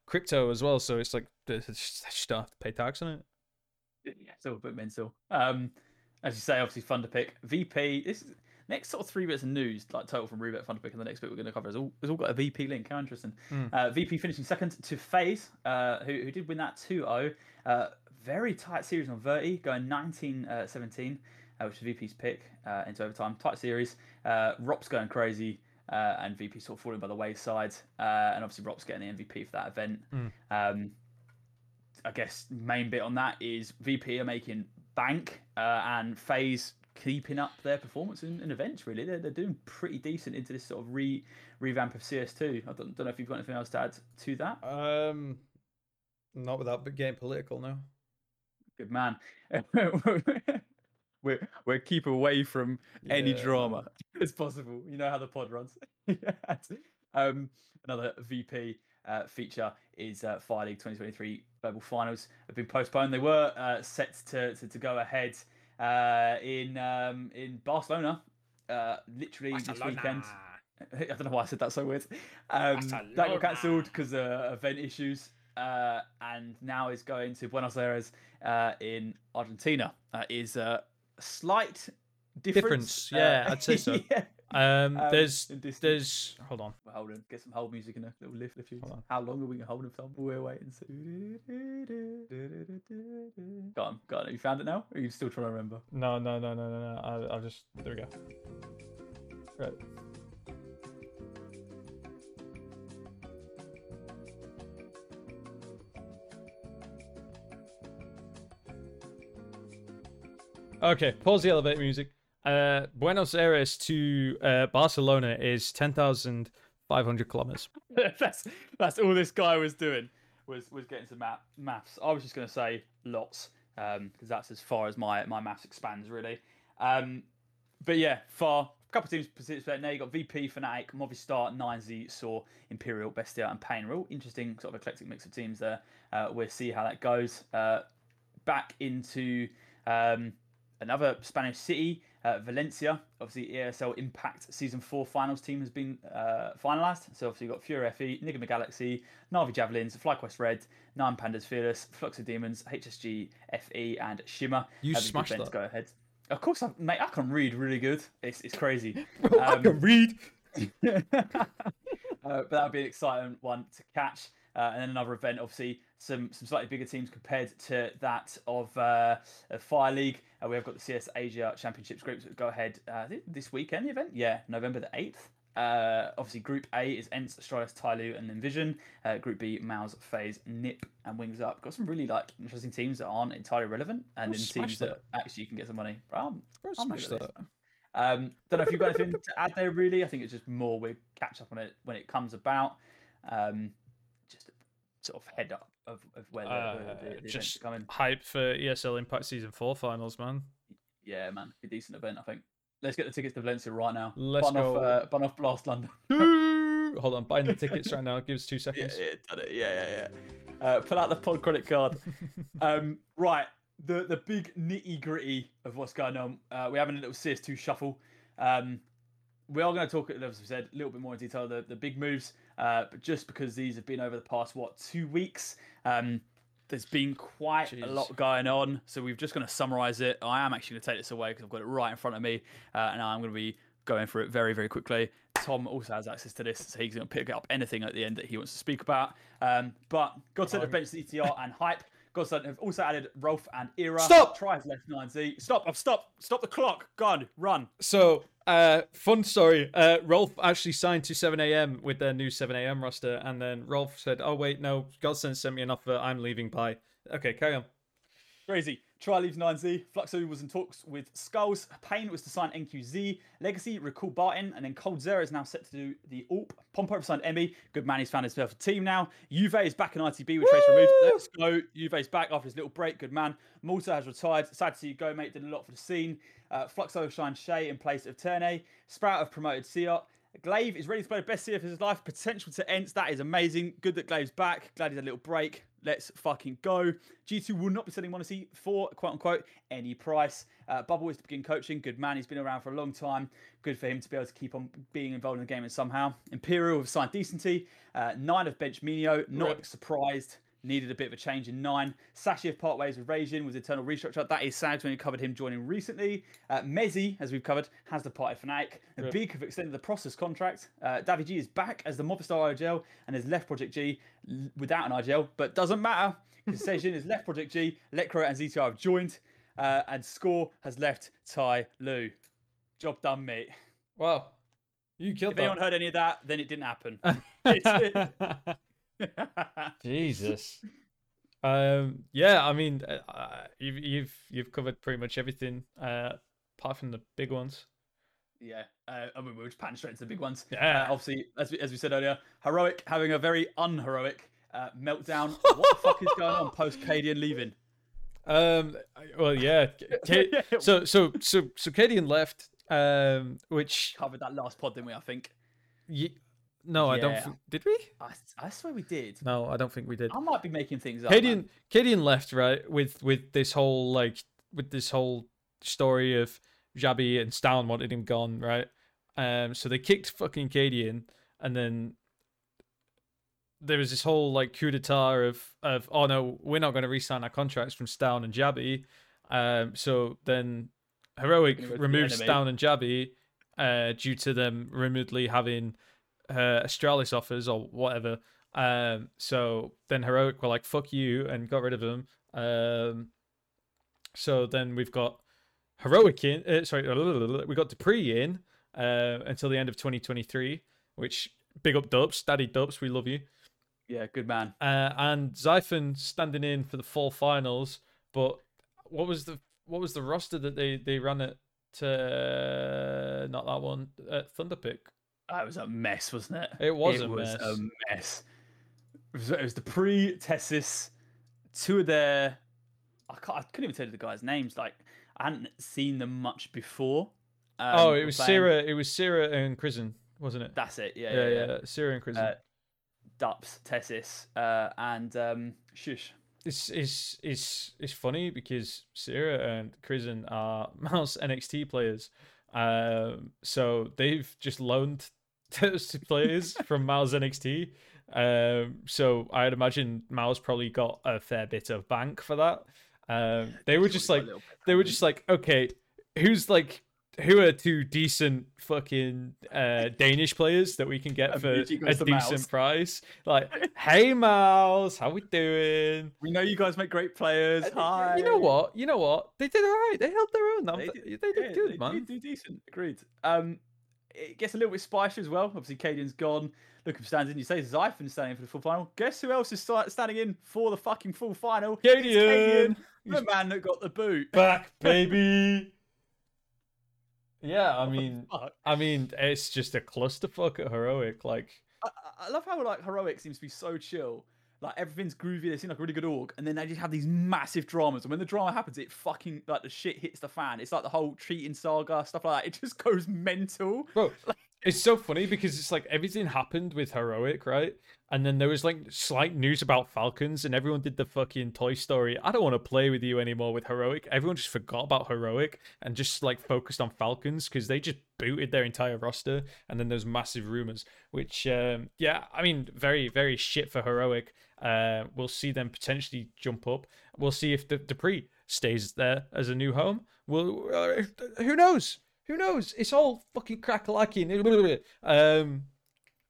crypto as well. So it's like they just just don't have to pay tax on it. Yeah, it's all a bit mental. Um, as you say, obviously Thunderpick. VP. This is, next sort of three bits of news, like total from Rubet pick, and the next bit we're going to cover is all it's all got a VP link. How interesting. Hmm. Uh, VP finishing second to FaZe, uh, who who did win that 2-0. Uh, very tight series on Verti, going 19-17, uh, which is VP's pick uh, into overtime. Tight series. Uh, ropz going crazy. Uh, and VP sort of falling by the wayside, uh, and obviously ropz getting the MVP for that event. Hmm. Um, I guess main bit on that is VP are making bank uh, and FaZe keeping up their performance in, in events. Really, they're, they're doing pretty decent into this sort of re revamp of CS2. I don't, don't know if you've got anything else to add to that. Um, not without getting political now. Good man. we're we're keep away from any drama as possible. You know how the pod runs. Um, another VP uh, feature is uh, FiReLEAGUE 2023 Global Finals have been postponed. They were uh, set to, to, to go ahead uh, in um, in Barcelona, uh, literally this weekend. I don't know why I said that so weird. Um, that got cancelled because of event issues, uh, and now is going to Buenos Aires uh, in Argentina. Uh, is a slight difference. Difference, yeah, I'd say so. yeah, Um, um, there's there's hold on. Well, hold on, get some hold music in a little lift lift. Hold on. How long are we gonna hold them for? We're waiting. Go on, go on. You found it now? Or are you still trying to remember? No, no, no, no, no, no. I'll, I'll just there we go. Right. Okay, pause the elevator music. Uh, Buenos Aires to uh, Barcelona is ten thousand five hundred kilometers. that's that's all this guy was doing was was getting some map maths. I was just going to say lots because that's as far as my my maths expands really. Um, but yeah, far. A couple of teams participating there. You got VP, Fnatic, Movistar, 9Z, Saw, Imperial, Bestia, and Pain. Real interesting sort of eclectic mix of teams there. Uh, we'll see how that goes. Uh, back into um, another Spanish city, uh, Valencia. Obviously, ESL Impact Season 4 finals team has been uh, finalised. So, obviously, you've got Fury FE, Nigma Galaxy, Navi Javelins, FlyQuest Red, Nine Pandas Fearless, Fluxo Demons, HSG FE, and Shimmer. You smashed that. Go ahead. Of course, I, mate, I can read really good. It's, it's crazy. I Um, can read. uh, but that would be an exciting one to catch. Uh, and then another event, obviously, some some slightly bigger teams compared to that of, uh, of FiReLEAGUE. Uh, we have got the CS Asia Championships groups that go ahead uh, this weekend. The event, yeah, November the eighth. Uh, obviously, Group A is ENCE, Stridus, Tyloo, and Envision. Uh, group B, MOUZ, FaZe, Nip, and Wings Up. Got some really like interesting teams that aren't entirely relevant, and Oh, then teams that. actually you can get some money. I'm, Bro, I'm smash that. Um, don't know if you've got anything to add there. Really, I think it's just more we catch up on it when it comes about. Um, sort of head up of, of where the, Uh, the, the, events just coming. hype for ESL Impact Season Four finals, man. Yeah, man, a decent event. I think. Let's get the tickets to Valencia right now. Let's bun Off, go. uh, bun off Blast London. Hold on, buying the tickets right now. Give us two seconds. yeah, it. yeah, yeah, yeah. Uh, pull out the pod credit card. um, right, the the big nitty gritty of what's going on. Uh, we're having a little CS2 shuffle. Um, we are going to talk, as we said, a little bit more in detail the the big moves. Uh, but just because these have been over the past what two weeks, um, there's been quite a lot going on. So we're just going to summarize it. I am actually going to take this away because I've got it right in front of me, uh, and I'm going to be going through it very very quickly. Tom also has access to this, so he's going to pick up anything at the end that he wants to speak about. Um, but GODSENT have benched ETR and Hype. GODSENT have also added Rolf and Era. Stop! Try left 9Z. Stop! I've stopped. Stop the clock. Gone. Run. So, uh, fun story. Uh, Rolf actually signed to 7am with their new 7am roster, and then Rolf said, "Oh wait, no, GODSENT sent me an offer. I'm leaving by." Okay, carry on. Crazy. Try leaves 9Z. Fluxo was in talks with skullz. Payne was to sign NQZ. Legacy recall Barton. And then coldzera is now set to do the AWP. Pompo signed Emmy. Good man, he's found himself a team now. Juve is back in ITB with Trace removed. Let's go. Juve's back after his little break. Good man. Malta has retired. Sad to see you go, mate. Did a lot for the scene. Uh, Fluxo shine Shay in place of Terne. Sprout have promoted Siot. gla1ve is ready to play the best CF of his life. Potential to ENCE. That is amazing. Good that gla1ve's back. Glad he's had a little break. Let's fucking go. G2 will not be selling m0NESY for quote unquote any price. Uh, Bubble is to begin coaching. Good man. He's been around for a long time. Good for him to be able to keep on being involved in the game and somehow. Imperial have signed decenty. Uh, nine of bench Minio. Not Rip. surprised. Needed a bit of a change in nine. Sashiev part ways with Rajin with internal restructure. That is Sags when we covered him joining recently. Uh, mezii, as we've covered, has the party Fnatic. The Big have extended the process contract. Uh, dav1g is back as the Movistar IGL and has left Project G without an IGL, but doesn't matter Sejin has left Project G. Lekro and ZTR have joined, uh, and Score has left Tai Lu. Job done, mate. Wow, you killed If anyone that. heard any of that, then it didn't happen. Jesus. Um, yeah, I mean, uh, uh, you've you've you've covered pretty much everything, uh, apart from the big ones. Yeah, uh, I mean, we were just panning straight into the big ones. Yeah. Uh, obviously, as we, as we said earlier, heroic having a very unheroic uh, meltdown. what the fuck is going on post Cadian leaving? Um, well, yeah. K- so so so so Cadian left. Um, which Covered that last pod, didn't we? I think. y- no, I don't. Yeah. Think, did we? I, I swear we did. No, I don't think we did. I might be making things up. Cadian. Cadian left right with with this whole like with this whole story of jabbi and stavn wanted him gone right. Um, so they kicked fucking Cadian, and then there was this whole like coup d'état of of oh no, we're not going to re-sign our contracts from stavn and jabbi. Um, so then heroic Gonna the and jabbi uh, due to them remotely having uh, Astralis offers or whatever. Um, so then heroic were like fuck you and got rid of them. Um, so then we've got heroic in. Uh, sorry, we got dupreeh in uh, until the end of 2023. Which big up Dubs, Daddy Dubs, we love you. Yeah, good man. Uh, and Zyphon standing in for the fall finals. But what was the what was the roster that they they ran it to? Not that one. Uh, Thunderpick. That was a mess, wasn't it? It was it a was mess. a mess. It was, it was the pre TeSeS, two of their. I, can't, I couldn't even tell you the guys' names. Like I hadn't seen them much before. Um, oh, it was playing-. It was Sierra and Prison, wasn't it? That's it. Yeah, yeah, yeah. yeah. Sierra and Prison. Uh, Dups, TeSeS, uh, and um, sjuush. It's it's it's it's funny because Sierra and Krisen are MOUZ NXT players, um, so they've just loaned those players from Miles NXT. Um, so I'd imagine Miles probably got a fair bit of bank for that. Um, they were just like they were just like, okay, who's like who are two decent fucking uh, Danish players that we can get for a decent MOUZ. price? Like, hey MOUZ, how we doing? We know you guys make great players. Hi. You know what? You know what? They did all right. They held their own. They They, did- they did Yeah, good, they man. did do decent. Agreed. Um, it gets a little bit spicy as well. Obviously, Cadian's gone. Looking for stands in. You say Zyphon standing for the full final. Guess who else is standing in for the fucking full final? Cadian, the man that got the boot. back, baby. Yeah, I mean, I mean, it's just a clusterfuck at heroic. Like, I, I- love how like heroic seems to be so chill. Like everything's groovy. They seem like a really good org, and then they just have these massive dramas. And when the drama happens, it fucking like the shit hits the fan. It's like the whole treating saga stuff like that. It just goes mental. bro, it's so funny because it's like everything happened with heroic, right? And then there was like slight news about Falcons, and everyone did the fucking Toy Story. I don't want to play with you anymore with heroic. Everyone just forgot about heroic and just like focused on Falcons because they just booted their entire roster. And then there's massive rumors, which um, yeah, I mean, very very shit for heroic. Uh, we'll see them potentially jump up. We'll see if the dupreeh stays there as a new home. Well, uh, who knows? Who knows? It's all fucking crack-a-lacking. Um,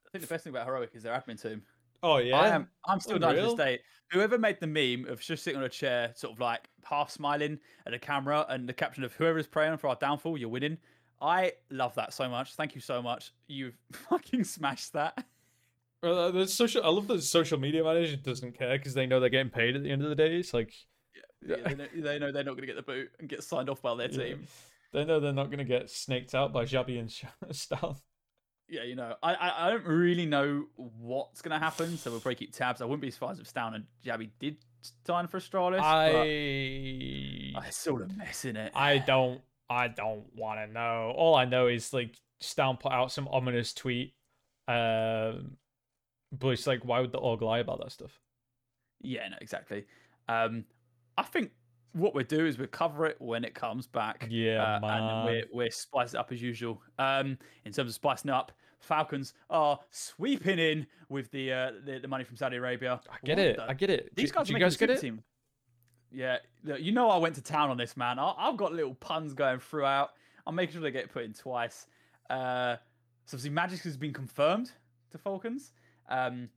I think the best thing about heroic is their admin team. oh yeah, I am. I'm still not to this day. Whoever made the meme of just sitting on a chair, sort of like half smiling at the camera, and the caption of "Whoever is praying for our downfall, you're winning." I love that so much. Thank you so much. You've fucking smashed that. Well, uh, the social. I love that the social media manager doesn't care because they know they're getting paid at the end of the day. It's like Yeah, they, know, they know they're not going to get the boot and get signed off by their Yeah. They know they're not going to get snaked out by jabbi and Stal. Yeah, you know, I, I I don't really know what's going to happen, so we'll probably keep tabs. I wouldn't be surprised if stavn and jabbi did sign for Astralis. I it's sort of mess in it. I don't I don't want to know. All I know is like Stan put out some ominous tweet. Um, but it's like, why would the org lie about that stuff? Yeah, no, exactly. Um, I think what we'll do is we'll cover it when it comes back. Yeah, uh, and man. we're we're spice it up as usual. Um, in terms of spicing up, Falcons are sweeping in with the uh, the, the money from Saudi Arabia. I get What it. the- I get it. These do, guys, do are you guys get it? Team. Yeah, look, you know I went to town on this, man. I, I've got little puns going throughout. I'm making sure they get put in twice. Uh, so obviously Magic has been confirmed to Falcons. Um,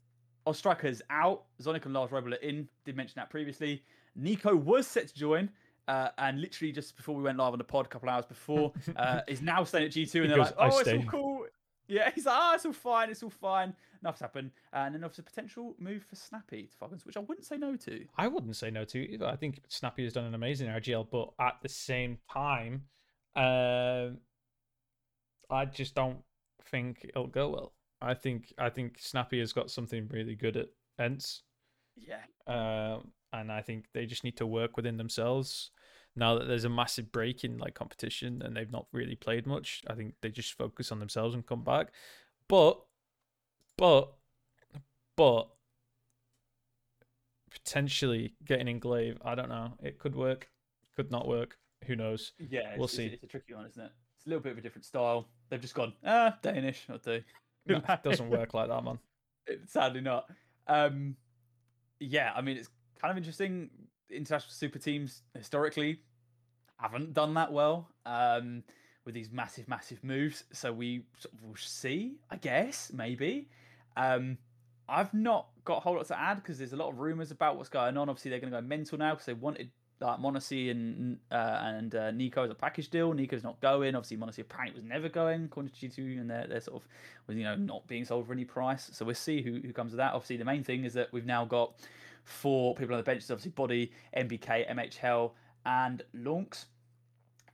Ostraker's out. Zonic and Lars Rebel are in. Did mention that previously. NiKo was set to join. Uh, and literally just before we went live on the pod, a couple hours before, uh, is now staying at G2, and they're like, "I "Oh, it's stay." all cool." Yeah, he's like, "Ah, it's all fine. It's all fine. Nothing's happened." And then obviously potential move for Snappi to Falcons, which I wouldn't say no to. I wouldn't say no to either. I think Snappi has done an amazing RGL, but at the same time, um, I just don't think it'll go well. I think I think Snappi has got something really good at ENCE, Yeah, um, and I think they just need to work within themselves. Now that there's a massive break in like competition and they've not really played much, I think they just focus on themselves and come back. But, but, but potentially getting Englave, I don't know. It could work, could not work. Who knows? yeah. We'll it's- see. It's a tricky one, isn't it? It's a little bit of a different style. They've just gone ah Danish. I'll do. No, it doesn't work like that, man. Sadly not. Um, yeah, I mean it's kind of interesting. International super teams historically haven't done that well um, with these massive, massive moves. So we sort of will see, I guess, maybe. Um, I've not got a whole lot to add because there's a lot of rumors about what's going on. Obviously, they're going to go mental now because they wanted like m0NESY and uh, and uh, NiKo as a package deal. NiKo's not going. Obviously, m0NESY apparently was never going according to G2, and they're, they're sort of you know not being sold for any price. So we'll see who, who comes of that. Obviously, the main thing is that we've now got four people on the bench. Obviously, Body, MBK, MHL, and lauNX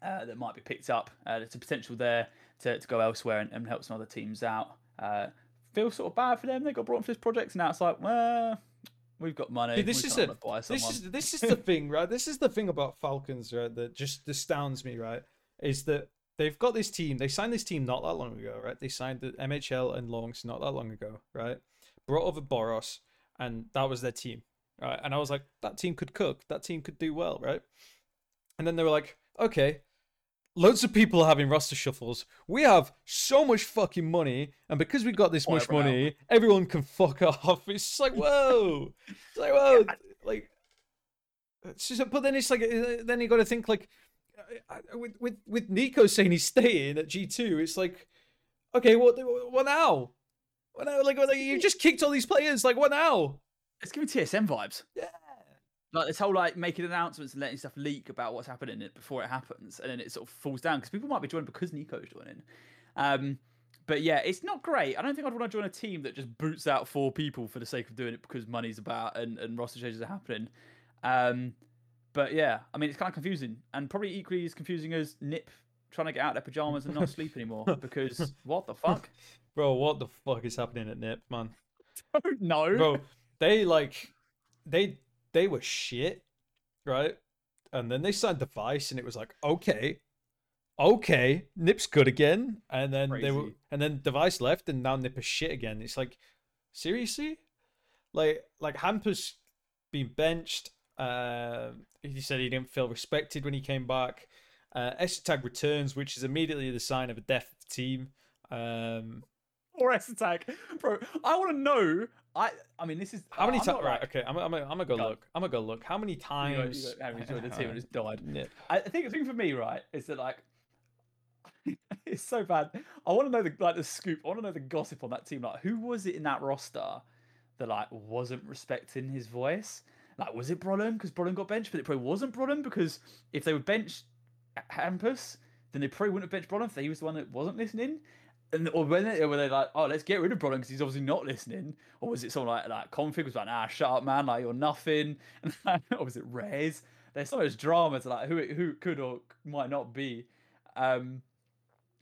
uh, that might be picked up. Uh, there's a potential there to, to go elsewhere and, and help some other teams out. Uh, feels sort of bad for them. They got brought in for this project, and now it's like, well, we've got money. See, this is a- buy This is this is the thing, right? This is the thing about Falcons, right? That just astounds me, right? Is that they've got this team. They signed this team not that long ago, right? They signed the MHL and lauNX not that long ago, right? Brought over Boros, and that was their team, right? And I was like, that team could cook. That team could do well, right? And then they were like, okay, loads of people are having roster shuffles. We have so much fucking money, and because we got this much money, everyone can fuck off. It's just like whoa, it's like whoa, like. It's just, but then it's like uh, then you got to think like uh, uh, with with with NiKo saying he's staying at G two. It's like okay, what what now? What now? Like what, you just kicked all these players. Like what now? It's giving TSM vibes. Yeah. Like this whole like making announcements and letting stuff leak about what's happening in it before it happens, and then it sort of falls down because people might be joining because NiKo's joining. Um, but yeah, it's not great. I don't think I'd want to join a team that just boots out four people for the sake of doing it because money's about and, and roster changes are happening. Um, but yeah, I mean it's kind of confusing and probably equally as confusing as Nip trying to get out of their pajamas and not sleep anymore because what the fuck? Bro, what the fuck is happening at Nip, man? no, Bro, they like they they were shit, right? And then they signed Device, and it was like, okay, okay, Nip's good again. And then they were, and then Device left, and now Nip is shit again. It's like, seriously, like like Hamper's been benched. Uh, he said he didn't feel respected when he came back. Uh, Tag returns, which is immediately the sign of a death of the team. Um, or attack, bro. I want to know. I I mean, this is How many times? Right, okay. I'm, I'm, I'm gonna go Go look. I'm gonna go look. How many You times? you got Harry joined the team and just died. Nip. I I think the thing for me, right, is that like it's so bad. I want to know the like the scoop. I want to know the gossip on that team. Like, who was it in that roster that like wasn't respecting his voice? Like, was it Brollan because Brollan got benched? But it probably wasn't Brollan because if they would bench Hampus, then they probably wouldn't have benched Brollan if he was the one that wasn't listening. And or when they, were they like, oh, let's get rid of Brollan because he's obviously not listening, or was it someone like like Config was like, ah, shut up, man, like you're nothing, or was it Rez? There's so much drama to like who who could or might not be. Um,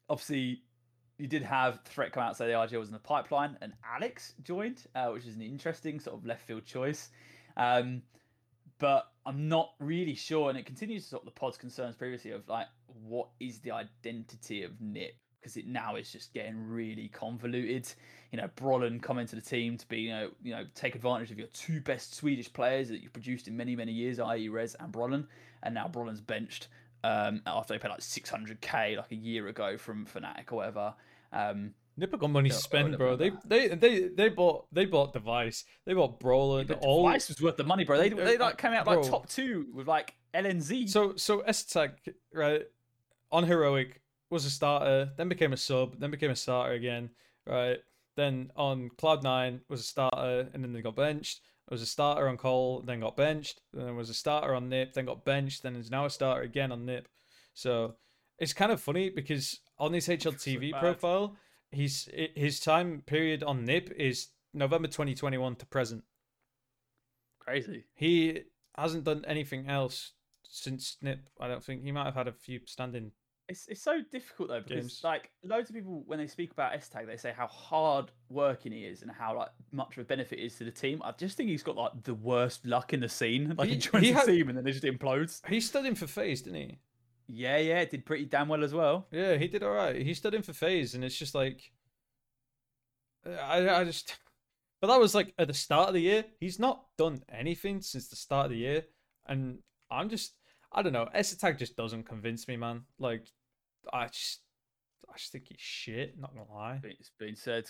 obviously, you did have threat come out say the RGL was in the pipeline, and Alex joined, uh, which is an interesting sort of left field choice. Um, but I'm not really sure, and it continues to sort of the pod's concerns previously of like what is the identity of Nip because it now is just getting really convoluted. You know, Brollan coming to the team to be you know you know take advantage of your two best Swedish players that you've produced in many many years, i.e. Rez and Brollan, and now Brollan's benched um, after they paid like 600k like a year ago from Fnatic or whatever. Um, Nipper got money to spend, bro. They they they they bought they bought device. They bought. The they all device was worth the money, bro. They they Uh, like came out like top two with like LNZ. So so es3tag right on heroic was a starter, then became a sub, then became a starter again, right? Then on Cloud Nine was a starter, and then they got benched. It was a starter on coL, then got benched. Then was a starter on Nip, then got benched. Then is now a starter again on Nip. So it's kind of funny because on his HLTV mad. profile, he's his time period on Nip is November 2021 to present. Crazy. He hasn't done anything else since Nip. I don't think he might have had a few standing. It's it's so difficult though because Games. like loads of people when they speak about es3tag they say how hard working he is and how like much of a benefit it is to the team. I just think he's got like the worst luck in the scene. Like he, He- joins he the had- team and then it just implodes. He stood in for FaZe, didn't he? Yeah, yeah, did pretty damn well as well. Yeah, he did all right. He stood in for FaZe, and it's just like, I I just. But that was like at the start of the year. He's not done anything since the start of the year, and I'm just I don't know. S Attack just doesn't convince me, man. Like, I just I just think he's shit. Not gonna lie. It's been said.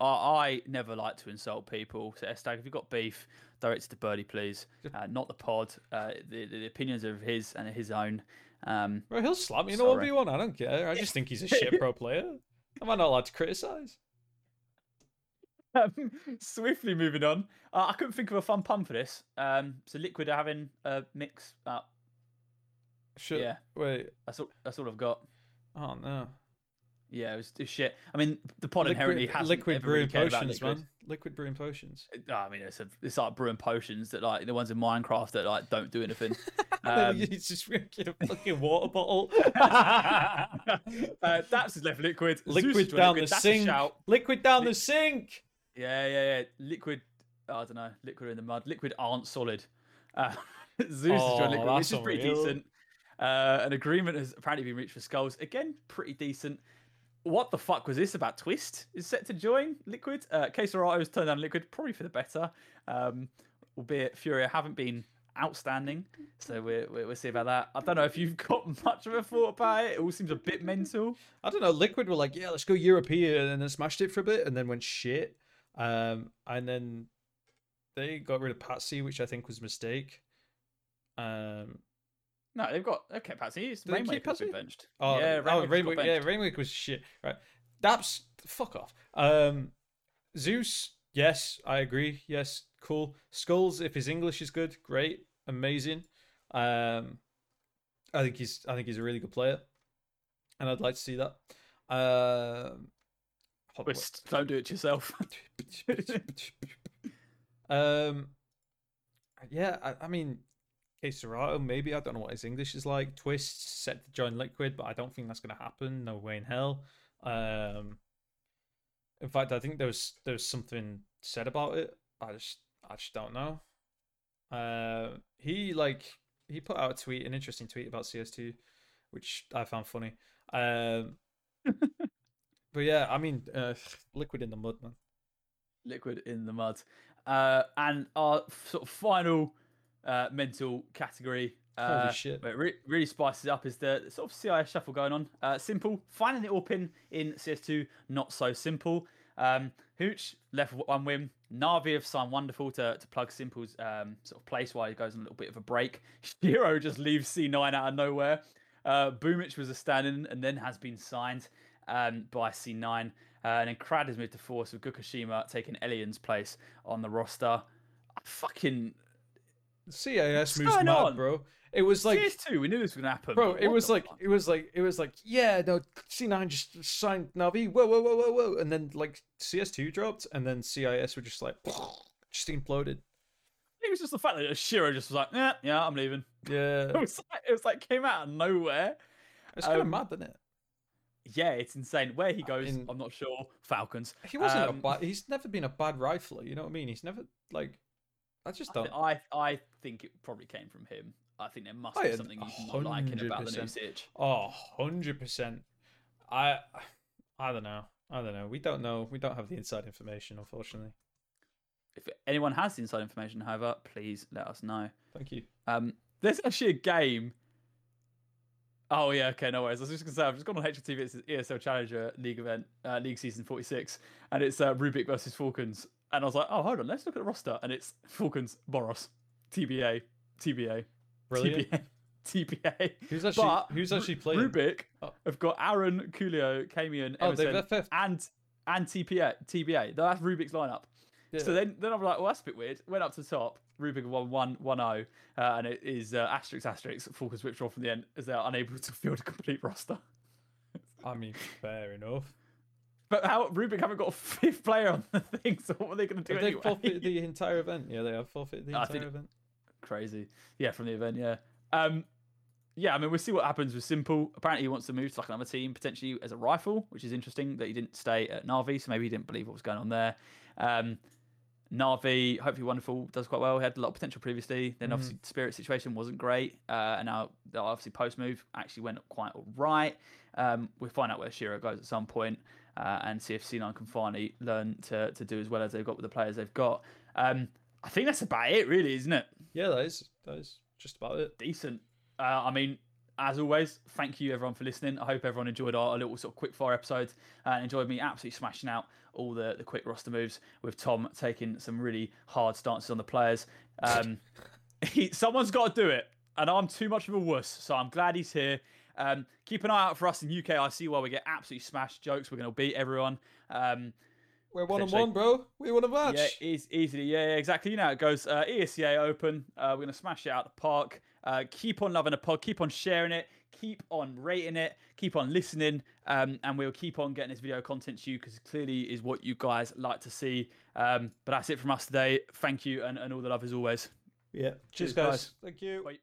I, I never like to insult people. So es3tag, if you've got beef, direct it to Birdie, please. Uh, not the pod. Uh, the, the opinions are of his and his own. Um, Bro, he'll slap me in a Sorry. 1v1. I don't care. I just think he's a shit pro player. Am I not allowed to criticize? Um, swiftly moving on. Uh, I couldn't think of a fun pun for this. Um, so Liquid are having a mix up. Should, Yeah. Wait. That's all. That's all I've got. Oh no. Yeah, it was, it was shit. I mean, the pod inherently has liquid brewing potions, liquid. man. Liquid brewing potions. Uh, I mean, it's, a, it's like brewing potions that like the ones in Minecraft that like don't do anything. Um, he's just drinking a fucking water bottle. uh, is left liquid. Zeus is Liquid for down the liquid. That's sink. Liquid down Li- the sink. Yeah, yeah, yeah. Liquid. I don't know. Liquid in the mud. Liquid aren't solid. Uh, Zeus is Oh, joined liquid, which is pretty decent. Uh, an agreement has apparently been reached for skullz. Again, pretty decent. What the fuck was this about? Twist is set to join Liquid. Uh, KSCERATO's turned down Liquid, probably for the better. Um, albeit Furia haven't been outstanding, so we're, we're, we'll see about that. I don't know if you've got much of a thought about it. It all seems a bit mental. I don't know. Liquid were like, yeah, let's go European, and then smashed it for a bit, and then went shit. Um, and then they got rid of Patsy, which I think was a mistake. Um, No, they've got okay, Patsy. It's they Rainmaker keep has been Patsy? benched. Oh, yeah, oh, Rainmaker's got Rainbow, yeah, benched. Rainbow was shit. Right, Daps, fuck off. Um, Zeus, yes, I agree. Yes, cool. skullz, if his English is good, great, amazing. Um, I think he's, I think he's a really good player, and I'd like to see that. Um, hold on, Twist, don't do it yourself. um, yeah, I, I mean, Serato, maybe I don't know what his English is like. Twist set to join Liquid, but I don't think that's going to happen. No way in hell. Um, in fact, I think there was there was something said about it. I just I just don't know. Uh, he like he put out a tweet, an interesting tweet about CS2, which I found funny. Um, but yeah, I mean, uh, Liquid in the mud, man. liquid in the mud. Uh, and our sort of final uh, mental category, uh, Holy shit. it re- really spices it up, is the sort of CIS shuffle going on. Uh, s1mple, finding the all pin in CS2, not so simple. Um, Hooch left with one win. Navi have signed w0nderful to, to plug s1mple's um, sort of place while he goes on a little bit of a break. sh1ro just leaves C9 out of nowhere. Uh, Boomich was a stand-in and then has been signed um, by C9. Uh, and then Krad has moved to Forze with Gukashima taking Elian's place on the roster. I fucking CIS moves going mad, on? bro. It was like, CS2, we knew this was gonna happen. bro, it was like, fuck? it was like, it was like, yeah, no, C9 just signed Navi. Whoa, whoa, whoa, whoa, whoa, and then like CS2 dropped, and then CIS were just like, just imploded. it was just the fact that sh1ro just was like, yeah, yeah, I'm leaving. Yeah, It was like, it was like came out of nowhere. it's kind of um, mad, isn't it? Yeah, it's insane. Where he goes, mean- I'm not sure. Falcons. He wasn't um, a bad. He's never been a bad rifler. You know what I mean? He's never like. I just don't. thi- I I think it probably came from him. I think there must Oh, be something he's not liking about the new 100%. Sitch. Oh, 100 percent. I, I don't know. I don't know. We don't know. We don't have the inside information, unfortunately. If anyone has the inside information, however, please let us know. Thank you. Um, there's actually a game Oh yeah, okay, no worries. I was just gonna say I've just gone on HLTV. It's ESL Challenger League event, uh, League Season 46, and it's uh, Rubik versus Falcons. And I was like, oh, hold on, let's look at the roster, and it's Falcons, Boros, TBA, TBA, Brilliant. TBA, TBA. Who's actually But who's actually playing? Rubik Oh. have got Aaron, Coolio, Camion, Oh, Emerson, FF. and and TPA, TBA. That's Rubik's lineup. Yeah. So then, then I'm like, well, that's a bit weird. Went up to the top. Rubik won one one zero, uh, and it is uh, asterisk asterisk. Falcons withdraw from the end as they're unable to field a complete roster. I mean, fair enough. But how Rubik haven't got a fifth player on the thing, so what are they going to do they anyway? forfeited the entire event? Yeah, they have forfeited the I entire event. Crazy, yeah, from the event, yeah. Um, yeah, I mean, we'll see what happens with s1mple. Apparently, he wants to move to like another team, potentially as a rifle, which is interesting that he didn't stay at Navi, so maybe he didn't believe what was going on there. Um, Navi, hopefully w0nderful, does quite well. He had a lot of potential previously. Then obviously Spirit situation wasn't great, uh, and now obviously post move actually went quite all right. Um, we'll find out where sh1ro goes at some point, uh, and see if C9 can finally learn to to do as well as they've got with the players they've got. Um, I think that's about it, really, isn't it? Yeah, that is that is just about it. decent. Uh, I mean, as always, thank you everyone for listening. I hope everyone enjoyed our little sort of quick fire episode uh, and enjoyed me absolutely smashing out all the, the quick roster moves with Tom taking some really hard stances on the players. Um, he, someone's got to do it, and I'm too much of a wuss, so I'm glad he's here. Um, keep an eye out for us in UK UKIC while we get absolutely smashed jokes. We're going to beat everyone. Um, We're one on one, bro. We won a match. yeah, eas easily. Yeah, yeah, exactly. You know how it goes. Uh, ESCA Open. Uh, we're going to smash it out the park. Uh, keep on loving the pod. Keep on sharing it. Keep on rating it. Keep on listening. Um, and we'll keep on getting this video content to you because clearly is what you guys like to see. Um, but that's it from us today. Thank you and, and all the love as always. yeah. Cheers, Cheers, guys. guys. Thank you. Bye.